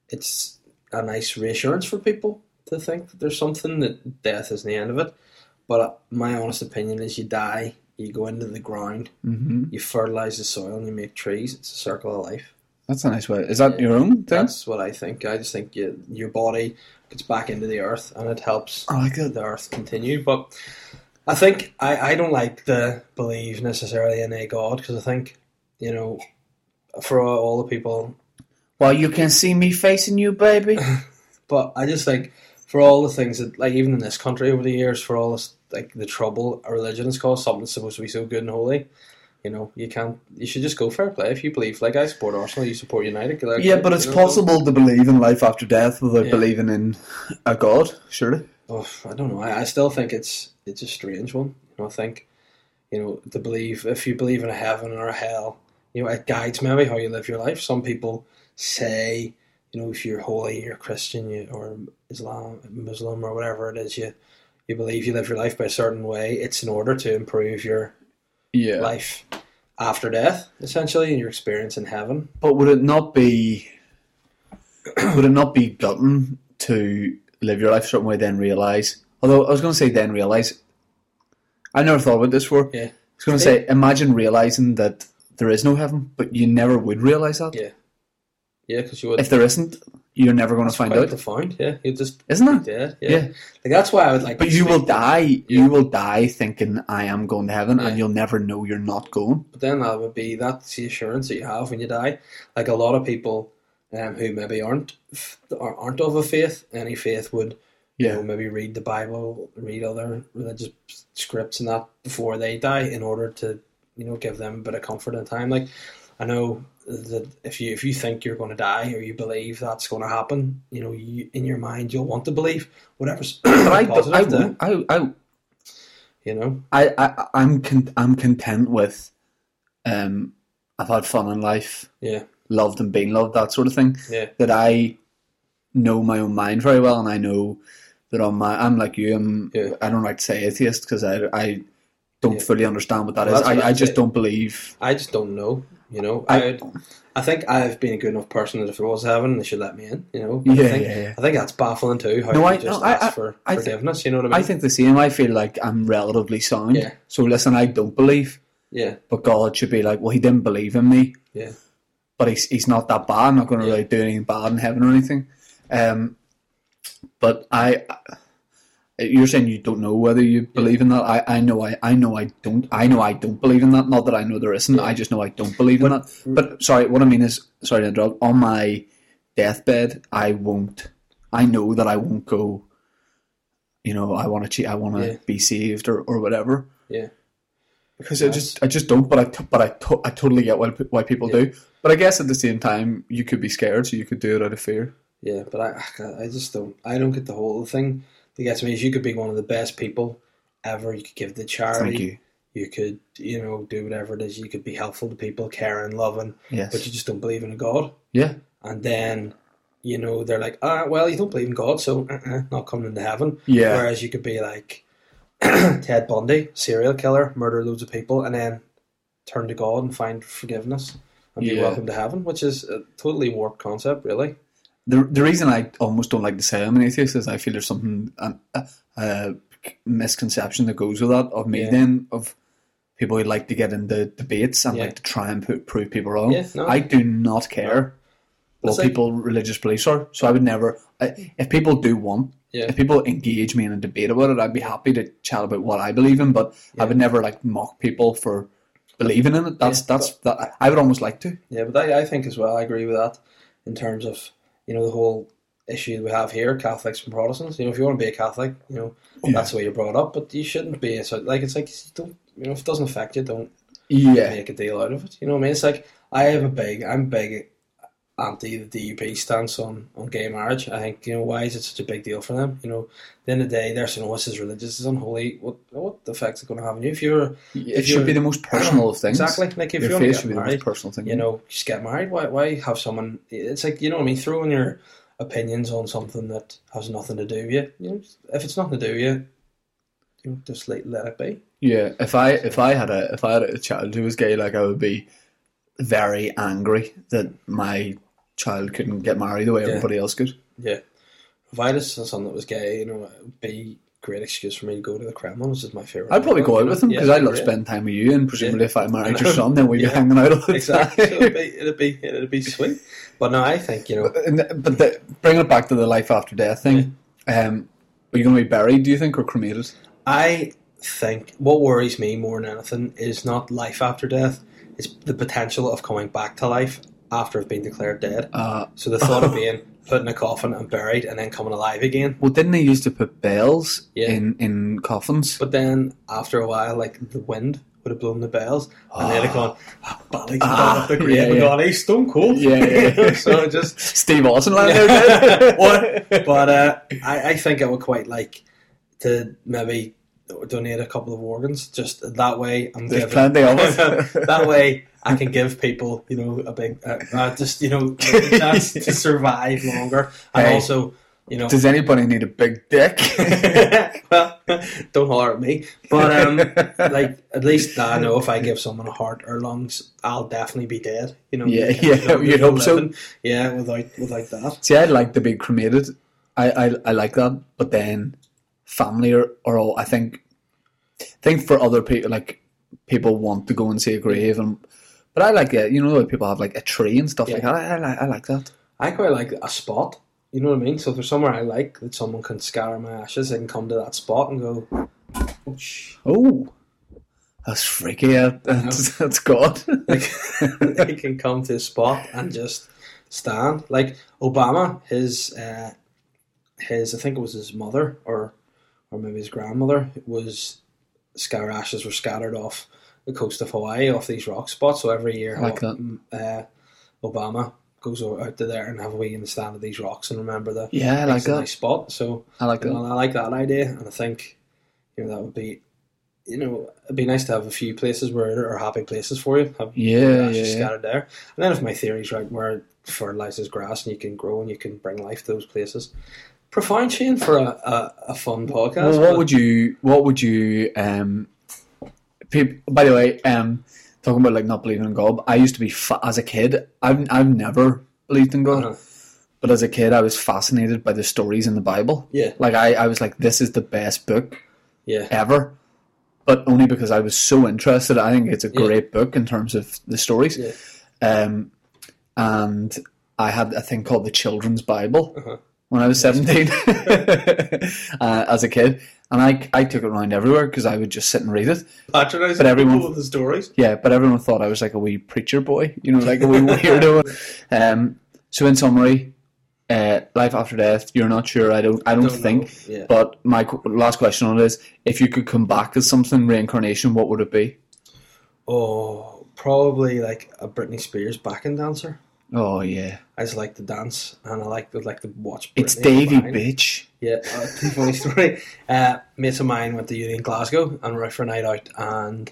it's a nice reassurance for people to think that there's something that death is the end of it. But uh, my honest opinion is you die, you go into the ground, hmm you fertilize the soil, and you make trees. It's a circle of life. That's a nice way. Is that your own thing? That's what I think. I just think you, your body gets back into the earth and it helps oh, I like the earth continue. But I think I, I don't like to believe necessarily in a God because I think, you know, for all, all the people, Well, you can see me facing you, baby. but I just think for all the things that, like, even in this country over the years, for all this, like, the trouble a religion has caused, something that's supposed to be so good and holy, You know, you can't. You should just go fair play. If you believe, like I support Arsenal, you support United. Like, Yeah, but it's know, possible to believe in life after death without Yeah. believing in a god. Surely. Oh, I don't know. I, I still think it's it's a strange one. You know, I think you know to believe if you believe in a heaven or a hell, you know, it guides maybe how you live your life. Some people say, you know, if you're holy, you're Christian, you, or Islam, Muslim, or whatever it is, you you believe you live your life by a certain way. It's in order to improve your Yeah. life after death, essentially, and your experience in heaven. But would it not be would it not be gutting to live your life a certain way then realise although I was gonna say then realise I never thought about this before. Yeah. I was gonna say imagine realising that there is no heaven, but you never would realise that. Yeah. Yeah, because you would. If there isn't, you're never gonna find quite out. find, yeah. You just Isn't it? dead, yeah. Yeah. Like that's why I would like. But to you will die Yeah. you will die thinking I am going to heaven Yeah. and you'll never know you're not going. But then that would be that's the assurance that you have when you die. Like a lot of people um, who maybe aren't aren't of a faith, any faith would you Yeah. know maybe read the Bible, read other religious scripts and that before they die in order to you know give them a bit of comfort and time. Like I know that if you if you think you're going to die or you believe that's going to happen, you know, you, in your mind you'll want to believe whatever's But I, positive. I. I, I, you know, I, I, I'm con- I'm content with. Um, I've had fun in life, yeah, loved and been loved, that sort of thing. yeah, That I know my own mind very well, and I know that on my I'm like you. I'm Yeah. I don't like to say atheist because I I don't Yeah. fully understand what that is. Well, what I, I I'd just don't believe. I just don't know. You know, I- I, would, I think I've been a good enough person that if there was heaven, they should let me in. You know, Yeah, I think, yeah, yeah. I think that's baffling too. How No, I- just no, ask I- for I forgiveness. you know what I mean? I think the same. I feel like I'm relatively sound. Yeah. So listen, I don't believe, yeah, but God should be like, well, He didn't believe in me. yeah, but he's he's not that bad. I'm not going to Yeah. really do anything bad in heaven or anything. Um, but I, Uh, you're saying you don't know whether you believe in that. I, I know I, I know I don't. I know I don't believe in that. Not that I know there isn't. I just know I don't believe in that. But sorry, what I mean is, sorry to interrupt. On my deathbed, I won't. I know that I won't go. You know, I want to cheat. I want to Yeah. be saved or, or whatever. yeah. Because I just, I just don't. But I, t- but I, to- I totally get why, why people Yeah. do. But I guess at the same time, you could be scared, so you could do it out of fear. Yeah, but I, I just don't. I don't get the whole thing. That gets me is you could be one of the best people ever. You could give to charity. You. You could, you know, do whatever it is. You could be helpful to people, caring, loving, Yes. but you just don't believe in a God. yeah. And then, you know, they're like, ah, well, you don't believe in God, so uh-uh, not coming into heaven. Yeah. Whereas you could be like Ted Bundy, serial killer, murder loads of people, and then turn to God and find forgiveness and be Yeah. welcome to heaven, which is a totally warped concept, really. The the reason I almost don't like to say I'm an atheist is I feel there's something a, misconception that goes with that of me Yeah. then of people who like to get into debates and Yeah. like to try and put, prove people wrong. Yeah, no. I do not care what like- people religious beliefs are. So I would never. I, if people do want, Yeah. if people engage me in a debate about it, I'd be happy to chat about what I believe in. But I would never like mock people for believing in it. That's that's that. I would almost like to. Yeah, but I, I think as well, I agree with that in terms of, you know, the whole issue we have here, Catholics and Protestants. You know, if you want to be a Catholic, you know, that's the way you're brought up, but you shouldn't be. So, like, it's like, you don't, you know, if it doesn't affect you, don't Yeah. make a deal out of it. You know what I mean? It's like, I have a big, I'm big anti the DUP stance on, on gay marriage. I think, you know, why is it such a big deal for them? You know, at the end of the day, they're saying, oh, this is religious, is unholy. What, what effect's it going to have on you? If you're, It should be the most personal of things. Exactly. Like, if Your you're face should be the married, most personal thing. you know, just get married. Why, why have someone? It's like you know what I mean. Throwing your opinions on something that has nothing to do with you. You know, if it's nothing to do with you, you know, just let, let it be. Yeah, if I if I had a if I had a child who was gay, like I would be very angry that my child couldn't get married the way Yeah. everybody else could. Yeah. If I had a son that was gay, you know, it would be a great excuse for me to go to the Kremlin, which is my favorite. I'd probably go out with him because I love yeah. spending time with you, and presumably if I married your son, then we'd be hanging out all the Exactly. So it'd time. be, it'd be it'd be sweet. But no, I think you know. The- but the, bringing it back to the life after death thing, um, are you going to be buried? Do you think or cremated? I think what worries me more than anything is not life after death; it's the potential of coming back to life after have been declared dead. Uh, So the thought of being put in a coffin and buried and then coming alive again. well, didn't they used to put bells Yeah. in in coffins? But then after a while, like the wind would have blown the bells, and they'd have gone, ah, Bally's Ah, ah, the grave, yeah, and yeah. gone, he's stone cold. Yeah, yeah, so just Steve Austin lying there? But uh, I, I think I would quite like to maybe donate a couple of organs. Just that way, I'm There's giving, plenty of us. that way, I can give people, you know, a big, uh, uh, just you know, chance to survive longer, and Hey. also, you know. Does anybody need a big dick? well, don't holler at me. But um, like at least I know if I give someone a heart or lungs, I'll definitely be dead. You know. Yeah, yeah, you know, you'd hope so. Yeah, without without that. See, I'd like to be cremated. I, I, I like that, but then family are, are all. I think, I think for other people, like people want to go and see a grave, and but I like it. You know, like people have like a tree and stuff Yeah. like that. I, I like I like that. I quite like a spot. You know what I mean? So if there's somewhere I like that someone can scatter my ashes, I can come to that spot and go. Oh. Oh, that's freaky. Yeah, that's, that's God. like they can come to a spot and just stand. Like Obama, his uh, his I think it was his mother or or maybe his grandmother was scar ashes were scattered off the coast of Hawaii off these rock spots. So every year, like that. uh, Obama goes out to there and have a wee in the stand of these rocks and remember the yeah, I like that. nice spot. So I like you know, that. I like that idea, and I think you know that would be. You know, it'd be nice to have a few places where are happy places for you. Have Yeah, yeah, ashes yeah. scattered there. And then if my theory's right, where it fertilizes grass and you can grow and you can bring life to those places. Profound Shane for a, a, a fun podcast. Well, what would you? What would you? Um, peop by the way, um, talking about like not believing in God. I used to be fa- as a kid. I've I've never believed in God, Uh-huh. but as a kid, I was fascinated by the stories in the Bible. Yeah. like I, I was like, this is the best book Yeah. ever. But only because I was so interested. I think it's a Yeah. great book in terms of the stories. Yeah. Um, and I had a thing called the Children's Bible Uh-huh. When I was 17 uh, as a kid. And I, I took it around everywhere because I would just sit and read it. Patronizing But everyone- people with the stories. Yeah, but everyone thought I was like a wee preacher boy, you know, like a wee weirdo. Um, so, in summary, uh, life after death, you're not sure. I don't. I don't, Don't think. yeah. But my last question on it is: if you could come back as something reincarnation, what would it be? Oh, probably like a Britney Spears backing dancer. Oh yeah, I just like to dance and I like to like to watch. it's Britney Davy bitch. Yeah, uh, funny story. Uh, mates of mine went to uni in Glasgow and we're out for a night out, and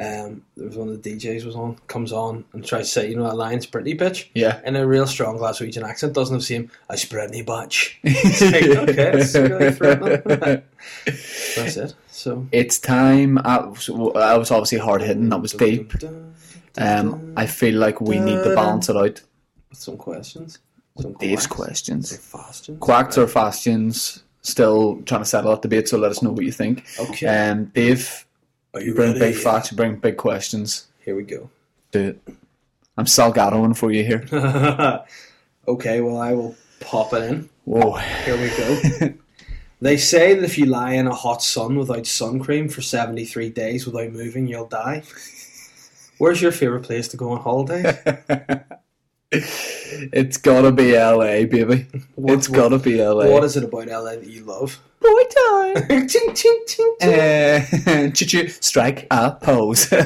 um, there was one of the DJs was on, comes on and tries to say, you know, that line's Britney bitch. Yeah. In a real strong Glaswegian accent, doesn't have the same as Britney bitch. It's like, okay, it's really threatening. That's it. So. It's time. I was, I was obviously hard hitting. That was deep. Um, I feel like we need to balance it out. Some questions. Some Dave's questions. Some. Quacks or fastions? Still trying to settle that debate. So let us know what you think. Okay. Um, Dave, Are you bring ready? big facts. You bring big questions. Here we go. Do it. I'm Salgadoing for you here. okay, well, I will pop it in. Whoa. Here we go. they say that if you lie in a hot sun without sun cream for 73 days without moving, you'll die. Where's your favourite place to go on holiday? It's gotta be LA, baby. What- it's gotta be LA. What is it about LA that you love? Boy time? ching, ching, ching, ching. Uh, strike a pose. yeah.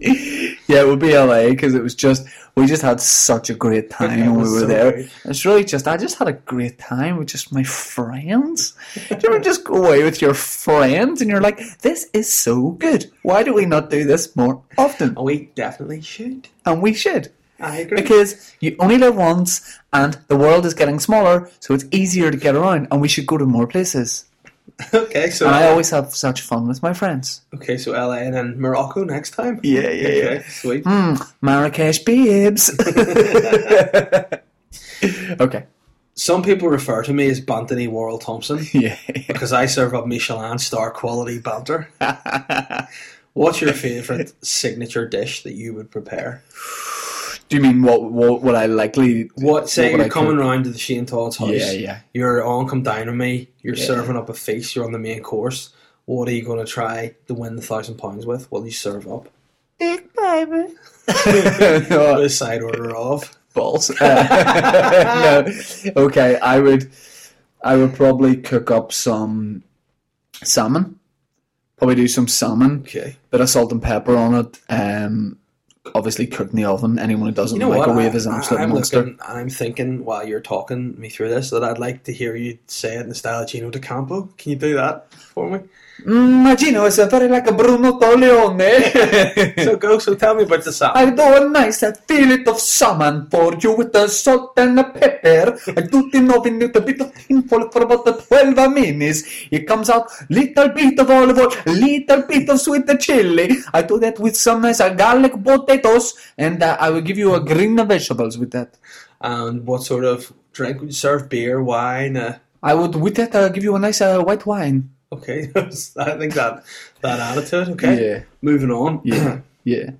it would be LA because it was just we just had such a great time when we were so there. great. It's really just I just had a great time with just my friends. Do you ever just go away with your friends and you're like, this is so good. Why do we not do this more often? We definitely should. And we should. I agree. Because you only live once and the world is getting smaller, so it's easier to get around and we should go to more places. okay, so And I always have such fun with my friends. okay, so LA and then Morocco next time. Yeah, yeah, Okay, sweet. Hmm, Marrakesh babes. okay. Some people refer to me as Bantony Worrell Thompson Yeah. because I serve up Michelin star quality banter. What's your favourite signature dish that you would prepare? Do you mean what what would I likely What say would you're I coming cook? round to the Shane Todd's house? Yeah, yeah. You're on, come down with me. You're Yeah. serving up a feast. You're on the main course. What are you going to try to win the thousand pounds with? What do you serve up? Dick baby. With no, a side order of. balls. Uh, no. Okay, I would I would probably cook up some salmon Probably do some salmon. Okay. Bit of salt and pepper on it. Um, obviously cook in the oven. Anyone who doesn't You know what? microwave I, is an absolute am monster. looking, I'm thinking while you're talking me through this that I'd like to hear you say it in the style of Gino D'Acampo. Can you do that for me? Mm, Gino is a very like a Bruno Toglione. So go. So tell me about the salmon. I do a nice fillet of salmon for you with the salt and the pepper. I do the oven with a bit of tinfoil for about the 12 minutes. It comes out little bit of olive oil, little bit of sweet chili. I do that with some nice garlic garlic potatoes, and uh, I will give you a green vegetables with that. And what sort of drink would you serve? Beer, wine? Uh, I would with that uh, give you a nice uh, white wine. okay, I think that that attitude. Okay, Yeah. moving on. Yeah, yeah.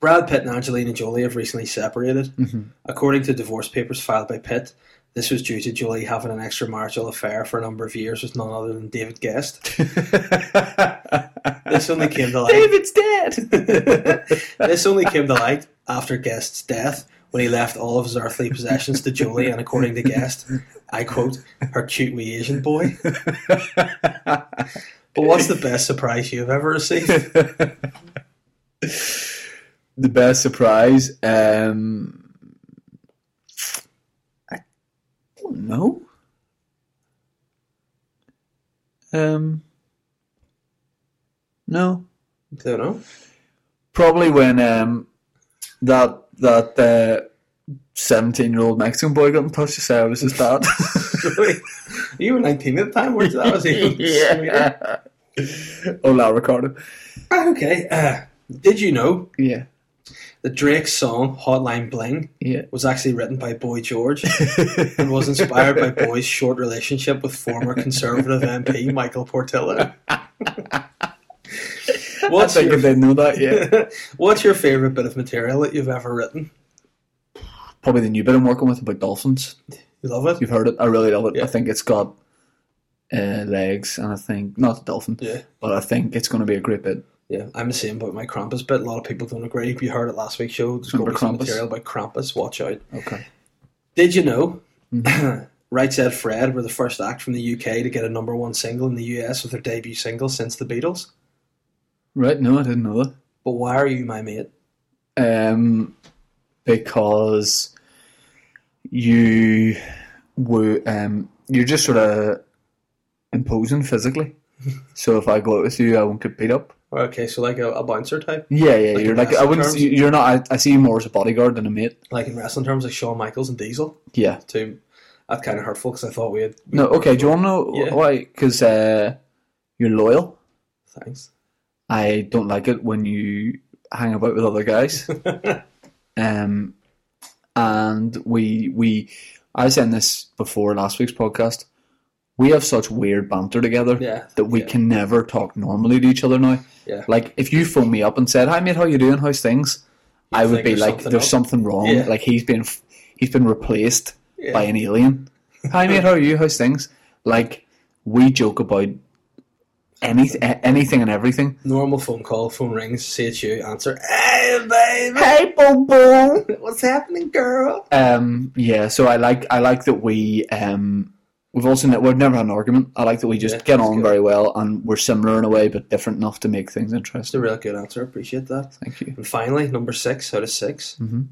Brad Pitt and Angelina Jolie have recently separated. According to divorce papers filed by Pitt, this was due to Jolie having an extramarital affair for a number of years with none other than David Gest. This only came to light. David's dead. this only came to light after Gest's death when he left all of his earthly possessions to Jolie, and according to Gest, I quote, her cute wee Asian boy. But what's the best surprise you've ever received? the best surprise. Um, I don't know. Um, no, don't know. probably when um that that seventeen year old Mexican boy got in touch to say I was his dad. You were 19 at the time, weren't you? That was even sweeter. Hola, Ricardo. Okay. Uh, did you know Yeah, that Drake's song Hotline Bling yeah. was actually written by Boy George and was inspired by Boy's short relationship with former Conservative MP Michael Portillo? I What's think your, I did know that. Yeah, what's your favourite bit of material that you've ever written? probably the new bit I'm working with about dolphins. You love it? You've heard it. I really love it. Yeah. I think it's got uh, legs, and I think not the dolphin, Yeah. but I think it's going to be a great bit. Yeah, I'm the same about my Krampus bit. A lot of people don't agree. You heard it last week's show. There's going to be some material about Krampus. Watch out. Okay. Did you know Mm-hmm. Right Said Fred were the first act from the UK to get a number one single in the US with their debut single since the Beatles? Right. No, I didn't know that. But why are you my mate? Um, because you were um, you're just sort of imposing physically. so if I go out with you, I won't get beat up. Okay, so like a, a bouncer type, Yeah, yeah. Like you're like I wouldn't. terms? See, you're not. I, I see you more as a bodyguard than a mate. like in wrestling terms, like Shawn Michaels and Diesel. Yeah. Too, that's kind of hurtful because I thought we had. we No. Okay. Do you want to know Yeah. why? Because uh, you're loyal. Thanks. I don't like it when you hang about with other guys. um, and we we I said this before last week's podcast. We have such weird banter together Yeah, that we yeah. can never talk normally to each other now. Yeah. Like if you phone me up and said, "Hi mate, how you doing? How's things?" I would be there's like, something "There's up." something wrong. Yeah. Like he's been he's been replaced by an alien." Hi mate, how are you? How's things? Like we joke about anything, anything and everything. Normal phone call, phone rings, see it's you, answer. Hey, baby, Hey, boo boo. what's happening, girl? Um, yeah, so I like I like that we um we've also ne- we've never had an argument. I like that we just Yeah, get on good. very well and we're similar in a way but different enough to make things interesting. It's a real good answer. Appreciate that. Thank you. And finally, number six out of 6 Mhm.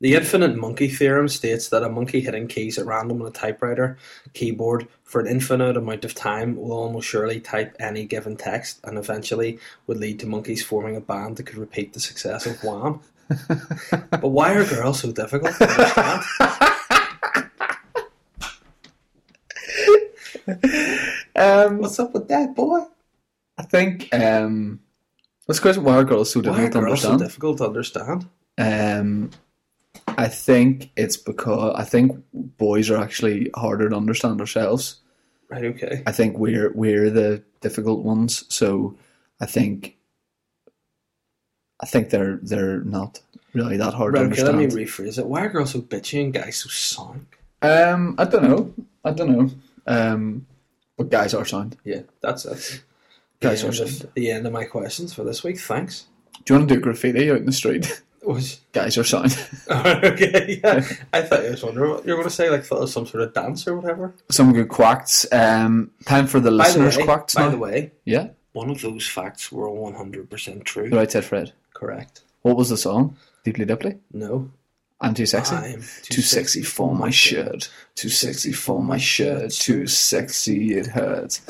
The infinite monkey theorem states that a monkey hitting keys at random on a typewriter keyboard for an infinite amount of time will almost surely type any given text and eventually would lead to monkeys forming a band that could repeat the success of Wham. but why are girls so difficult to understand? Um, What's up with that, boy? I think um, let's go why are girls so Why difficult to girls so understand? difficult to understand? Um, I think it's because I think boys are actually harder to understand ourselves. Right, okay. I think we're we're the difficult ones. So I think I think they're they're not really that hard Right, to understand. okay, let me rephrase it. Why are girls so bitchy and guys so sound? um, I don't know. I don't know. Um, but guys are signed. Yeah, that's that's Guys the, are sound. of, the end of my questions for this week. Thanks. Do you want to do graffiti out in the street? Was guys are sound. okay, yeah. I thought I was wondering what you were going to say. Like, thought it was some sort of dance or whatever. Some good quacks. Um, time for the By the listeners' way, quacks by now. the way, Yeah, one of those facts were one hundred percent true. right said Fred. Correct. What was the song? Deeply Dipply? No. I'm too sexy. I'm Too sexy for my shirt. Too sexy for my shirt. Too sexy it hurts.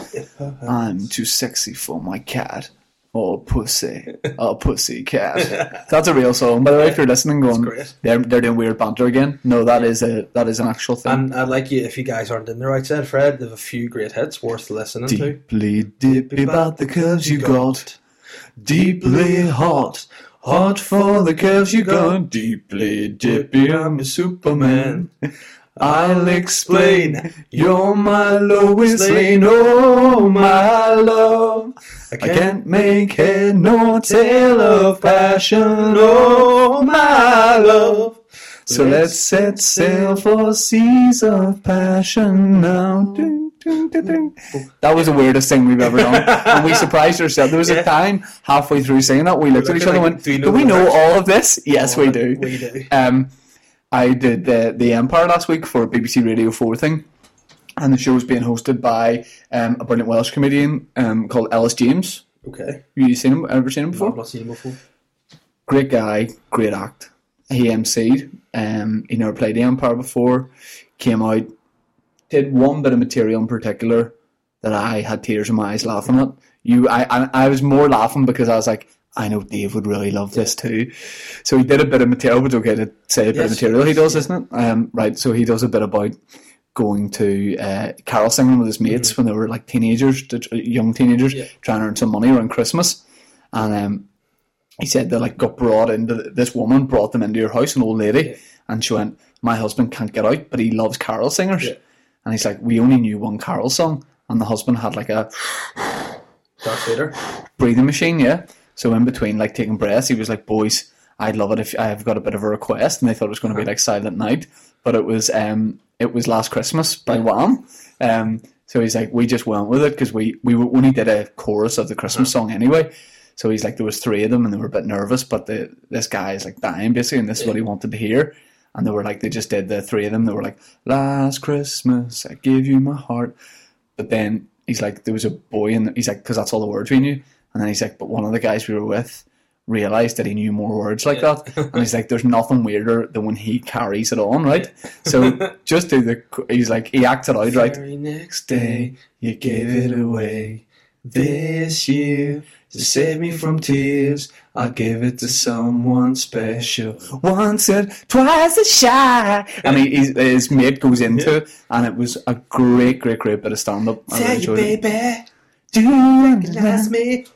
I'm too sexy for my cat. Oh pussy. Oh pussy cat. That's a real song. By the way, if you're listening going they're they're doing weird banter again. No, that is a that is an actual thing. And I'd like you, if you guys aren't in the right side, Fred, they have a few great hits worth listening to. Deeply dippy about the curves you got. Deeply hot. Hot for the curves you got. Deeply dippy, I'm a Superman. I'll explain. You're my Lois Lane, oh my love. I can't make head nor tail of passion, oh my love. So let's set sail for seas of passion now. Mm. That was the weirdest thing we've ever done. And we surprised ourselves. There was a time halfway through saying that we looked at each other and went, "Do you Do, we know words?" all of this? Yes, we do. We do. Um, I did the the Empire last week for a BBC Radio 4 thing. And the show was being hosted by um, a brilliant Welsh comedian um, called Elis James. Okay. You seen him? Ever seen him before? I've not seen him before. great guy, great act. He MC'd. Um, he never played the Empire before. Came out, did one bit of material in particular that I had tears in my eyes laughing at. You, I, I, I was more laughing because I was like, I know Dave would really love this too. So he did a bit of material, which okay to say a bit of material he does, isn't it? Um, right. So he does a bit about going to uh, carol singing with his mates when they were like teenagers, young teenagers, Mm-hmm. Yeah. trying to earn some money around Christmas. And um, he said they like got brought into this woman brought them into your house, an old lady, Yeah. and she went, "My husband can't get out, but he loves carol singers." Yeah. And he's like, "We only knew one carol song," and the husband had like a Darth Vader. breathing machine, yeah. So in between like taking breaths, he was like, "Boys, I'd love it if I've got a bit of a request," and they thought it was going to be like Silent Night, but it was um it was Last Christmas by Wham. Um, so he's like, we just went with it because we we only did a chorus of the Christmas song anyway. So he's like, there was three of them, and they were a bit nervous, but the this guy is like dying basically, and this is what he wanted to hear. And they were like, they just did the three of them. They were like, "Last Christmas, I gave you my heart," but then he's like, there was a boy, and he's like, because that's all the words we knew. And then he's like, but one of the guys we were with realized that he knew more words like that, and he's like, there's nothing weirder than when he carries it on, right? So just do the. He's like, he acted out right. Very next day you gave it away. This year to save me from tears, I'll give it to someone special. Once or twice as shy. I mean, his, his mate goes into it, and it was a great, great, great bit of stand up. Tell you, baby, Do you recognize me?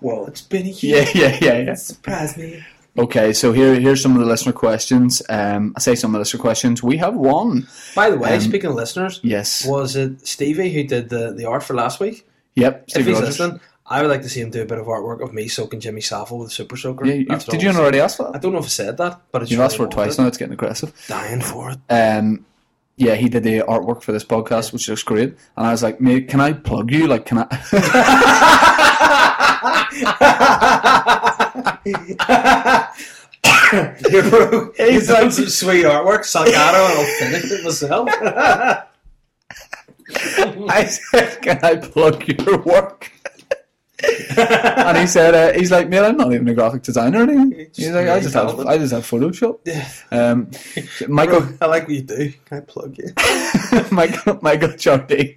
Well, it's been a year. Yeah, yeah, yeah, yeah. Surprise me. Okay, so here, here's some of the listener questions. Um, I say some of the listener questions. We have one. By the way, Um, speaking of listeners, Yes. was it Stevie who did the, the art for last week? Yep. if Steve he's Rogers. listening, I would like to see him do a bit of artwork of me soaking Jimmy Savile with a super soaker. Yeah, you, did you already ask for I don't know if I said that, but it's You've asked for it twice now. It's getting aggressive. Dying for it. um, yeah, he did the artwork for this podcast, which looks great. And I was like, mate, can I plug you? Like, can I? You're, He's done some sweet artwork, Salgado, and I'll finish it myself. I said, can I plug your work? and he said, uh, he's like, mate, I'm not even a graphic designer or anything. He's like, I just have. I just have Photoshop. Yeah. Um, Michael, I like what you do. Can I plug you? Michael, Michael Jardine.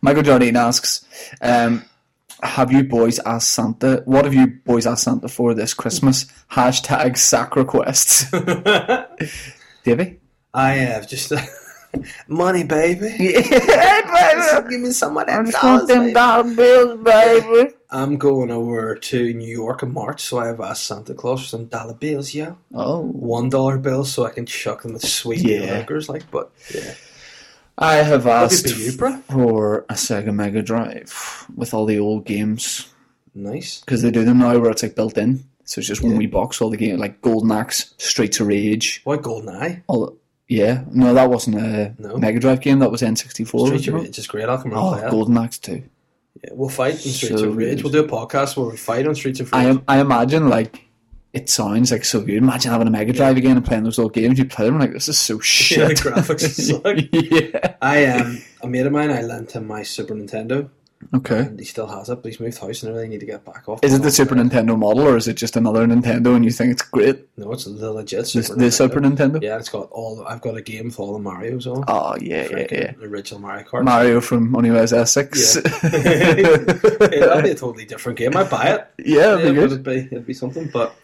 Michael Jardine asks, um, have you boys asked Santa, what have you boys asked Santa for this Christmas? Hashtag sack requests. Davey? I have just money, baby. Yeah, Give me some of I just dollars, want them baby. dollar bills, baby. I'm going over to New York in March, so I have asked Santa Claus for some dollar bills, yeah. Oh. One dollar bills so I can chuck them with sweet Yeah. like, but yeah. I have asked you, for a Sega Mega Drive with all the old games Nice. because they do them now where it's like built in. So it's just one wee box, all the game like Golden Axe, Streets of Rage. What Golden Eye? All yeah, no, that wasn't a No. Mega Drive game. That was N64. Streets wasn't of? Rage is great. I can remember Oh, Golden Axe too. Yeah, we'll fight in Streets So of Rage. We'll do a podcast where we fight on Streets of Rage. I am. I imagine like it sounds like so good. Imagine having a Mega Drive again and playing those old games. You play them like this is so shit. Yeah, the graphics suck. yeah. I um a mate of mine. I lent him my Super Nintendo, Okay. and he still has it, but he's moved house and everything. Need to get back off. Is it the Super Nintendo model or is it just another Nintendo and you think it's great? No, it's the legit Super the Nintendo. Super Nintendo? Yeah, it's got all. I've got a game with all the Mario's on. Oh yeah, yeah, Freaking yeah. Original Mario Kart. Mario from Only S6. yeah, that'd be a totally different game. I'd buy it. yeah, Yeah, that'd be it'd be it'd be something. But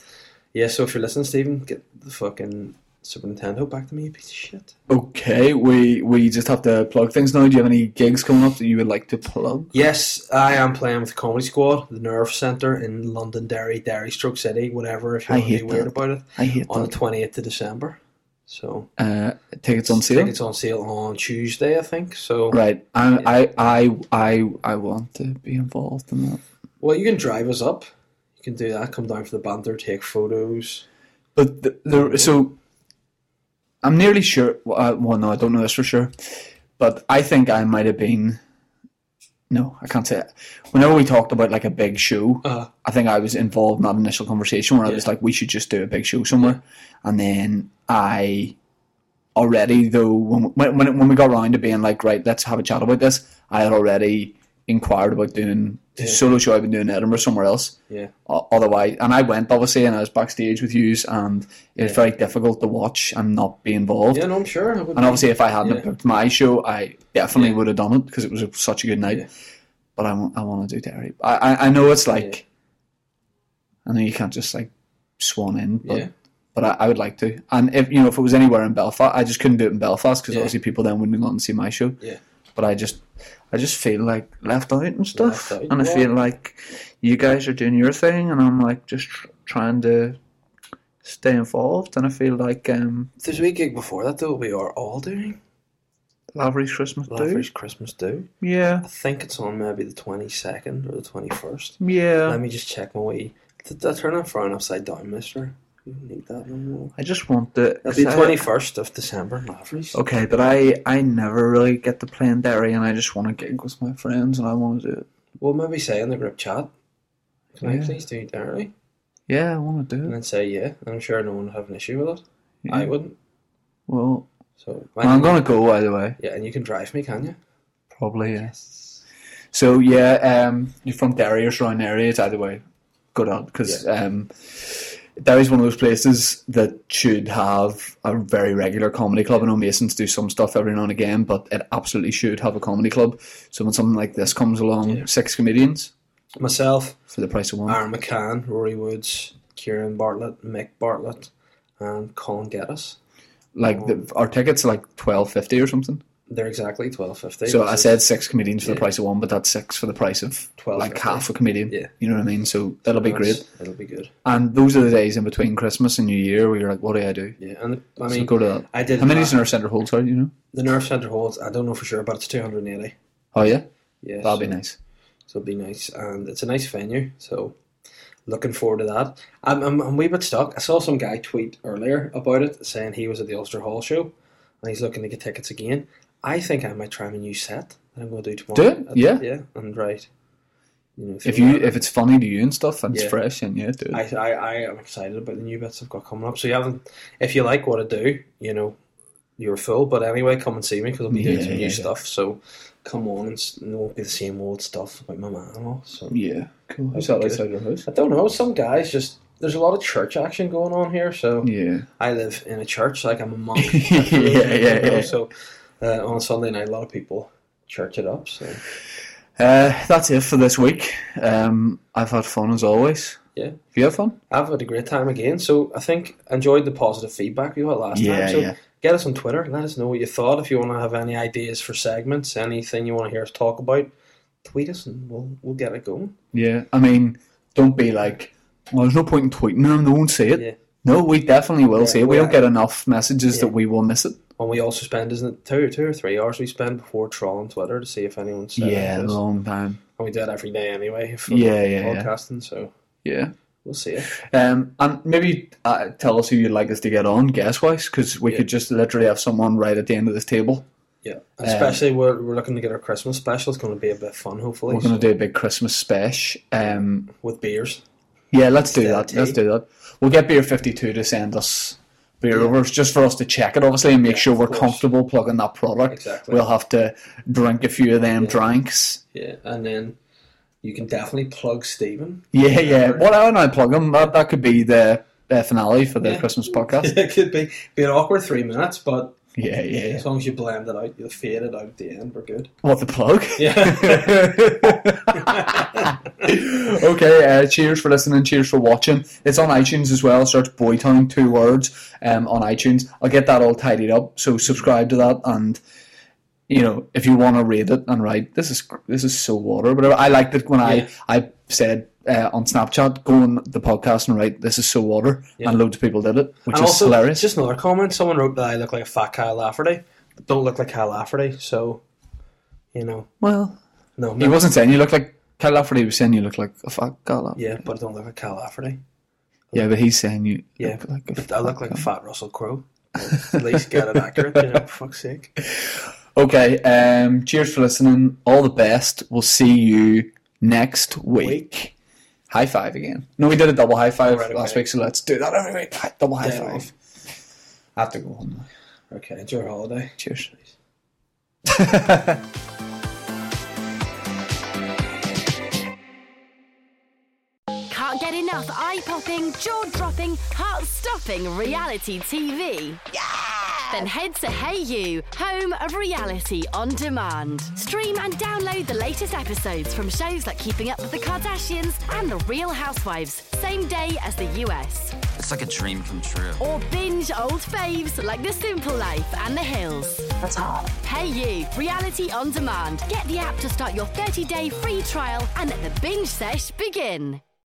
yeah, so if you're listening, Stephen, get the fucking Super Nintendo back to me, you piece of shit. Okay, we we just have to plug things now. Do you have any gigs coming up that you would like to plug? Yes, I am playing with the Comedy Squad, the Nerve Centre in Londonderry, Derry, Stroke City, whatever. If you I want to be hate weird about it, I hate on the that. twentieth of December. So Uh, tickets on sale. tickets on sale on Tuesday, I think. So Right, I, I, I, I, I want to be involved in that. well, you can drive us up. You can do that. Come down for the banter, take photos. But the, the so I'm nearly sure. Well, uh, no, I don't know this for sure. But I think I might have been. No, I can't say it. Whenever we talked about like a big show, Uh, I think I was involved in that initial conversation where I was like, we should just do a big show somewhere. And then I already, though, when, when, when when we got around to being like, right, let's have a chat about this, I had already inquired about doing the Yeah. solo show I've been doing in Edinburgh somewhere else. yeah, O- Otherwise, and I went obviously, and I was backstage with yous, and it was Yeah. very difficult to watch and not be involved. yeah. No, I'm sure. And obviously, if I hadn't Yeah. booked my show, I definitely would have done it because it was a, such a good night. But I want, I want to do Derry. I, I, I know it's like, I know you can't just like swan in, but Yeah. but I, I would like to. And if you know, if it was anywhere in Belfast, I just couldn't do it in Belfast because obviously people then wouldn't have gone and see my show. Yeah. But I just, I just feel like left out and stuff, out, and I feel like you guys are doing your thing, and I'm like just tr- trying to stay involved, and I feel like um, There's a wee gig before that though. We are all doing Lavery's Christmas do. Lavery's Christmas Do. Yeah, I think it's on maybe the twenty second or the twenty first. yeah. Let me just check my wee. Did I turn that frown upside down, Mister? You don't need that no more. I just want the. It'll be twenty first of December, Lavery's. Okay, but I I never really get to play in Derry, and I just want to gig with my friends, and I want to do it. Well, maybe say in the group chat. Can I please do Derry? Yeah, I want to do it. And then say yeah. I'm sure no one would have an issue with it. Yeah. I wouldn't. Well, So I'm gonna go either way. Yeah, and you can drive me, can you? Probably, yeah. So yeah, um, you're from Derry or surrounding areas, either way, good on because um, Derry's one of those places that should have a very regular comedy club. I know Masons do some stuff every now and again, but it absolutely should have a comedy club. So when something like this comes along, Yeah. six comedians Myself, for the price of one. Aaron McCann, Rory Woods, Kieran Bartlett, Mick Bartlett, and Colin Geddes. like um, the, our tickets are like twelve fifty or something. They're exactly twelve fifty. So I said six comedians for the price of one, but that's six for the price of twelve, like 50. half a comedian. Yeah. You know what I mean? So that'll be great. It'll be good. And those are the days in between Christmas and New Year where you're like, what do I do? Yeah, and I so mean, go to that. I did. How many is in centre holds out, you know? The Nerve Centre holds. I don't know for sure, but it's two hundred and eighty. Oh yeah? Yeah, That'll so, be nice. So it'll be nice, and it's a nice venue. So looking forward to that. I'm, I'm, I'm a wee bit stuck. I saw some guy tweet earlier about it, saying he was at the Ulster Hall show, and he's looking to get tickets again. I think I might try my new set that I'm going to do tomorrow. Do it? Yeah. yeah, and right. You know, If you that- if it's funny to you and stuff and Yeah. it's fresh and yeah, do it. I, I, I am excited about the new bits I've got coming up. So you haven't, if you like what I do, you know, you're full. But anyway, come and see me because I'll be doing some yeah, new yeah. stuff. So come on, and it won't be the same old stuff about my man and all. So yeah. Cool. That'd that outside your house? I don't know. Some guys just there's a lot of church action going on here. So Yeah. I live in a church, like I'm a monk. Yeah, yeah, yeah. So uh, on a Sunday night, a lot of people church it up. So Uh, that's it for this week. Um, I've had fun as always. yeah. Have you had fun? I've had a great time again. So I think enjoyed the positive feedback we got last Yeah, time. So yeah. get us on Twitter. Let us know what you thought. If you want to have any ideas for segments, anything you want to hear us talk about, tweet us and we'll we'll get it going. Yeah. I mean, don't be like, well, there's no point in tweeting them. They won't see it. Yeah. No, we definitely will Yeah, see it. We we- don't get enough messages that we will miss it. And we also spend isn't it two two or three hours we spend before trolling Twitter to see if anyone's Yeah, anything. long time. And we do it every day anyway for Yeah, yeah, yeah. podcasting. So Yeah. we'll see it. Um, and maybe uh, tell us who you'd like us to get on, guess wise, because we Yeah. could just literally have someone right at the end of this table. Yeah, especially we're, we're looking to get our Christmas special. It's going to be a bit fun, hopefully. We're going to do a big Christmas special. Um, with beers. Yeah, let's do that. Let's do that. We'll get Beer 52 to send us beer overs just for us to check it, obviously, and make Yeah, sure we're comfortable plugging that product. Exactly. We'll have to drink a few of them Yeah. drinks. Yeah, and then you can definitely plug Stephen. Yeah, yeah. What well, I plug him. That, that could be the uh, finale for the Yeah. Christmas podcast. it could be be an awkward three minutes, but Yeah, yeah. as long as you blend it out, you'll fade it out at the end. We're good. What the plug? Yeah. okay, uh, cheers for listening. Cheers for watching. It's on iTunes as well. Search Boytown, two words, um, on iTunes. I'll get that all tidied up. So subscribe to that, and you know if you want to read it and write, this is this is so water. But I liked it when Yeah. I I said uh, on Snapchat, go on the podcast and write, this is so water, Yeah. and loads of people did it, which and is also, hilarious. just another comment. Someone wrote that I look like a fat Kyle Lafferty. But don't look like Kyle Lafferty, so you know, well, no, he wasn't saying you look like Kyle Lafferty. He was saying you look like a fat guy. Yeah, but I don't look like Kyle Lafferty. yeah, but he's saying you Yeah, look like a but I look like a fat Russell Crowe. At least get it accurate, you know. For fuck's sake. Okay, um, cheers for listening. All the best. We'll see you next week. Week. High five again. No, we did a double high five Alright, last okay. week, so let's do that every week. Hi- Double high Dead five. I have to go home now. Okay, enjoy your holiday. Cheers. Can't get enough eye popping, jaw dropping, heart stopping reality TV? Then head to hayu, home of reality on demand. Stream and download the latest episodes from shows like Keeping Up with the Kardashians and The Real Housewives, same day as the US. It's like a dream come true. Or binge old faves like The Simple Life and The Hills. That's hot. hayu, reality on demand. Get the app to start your 30 day free trial and let the binge sesh begin.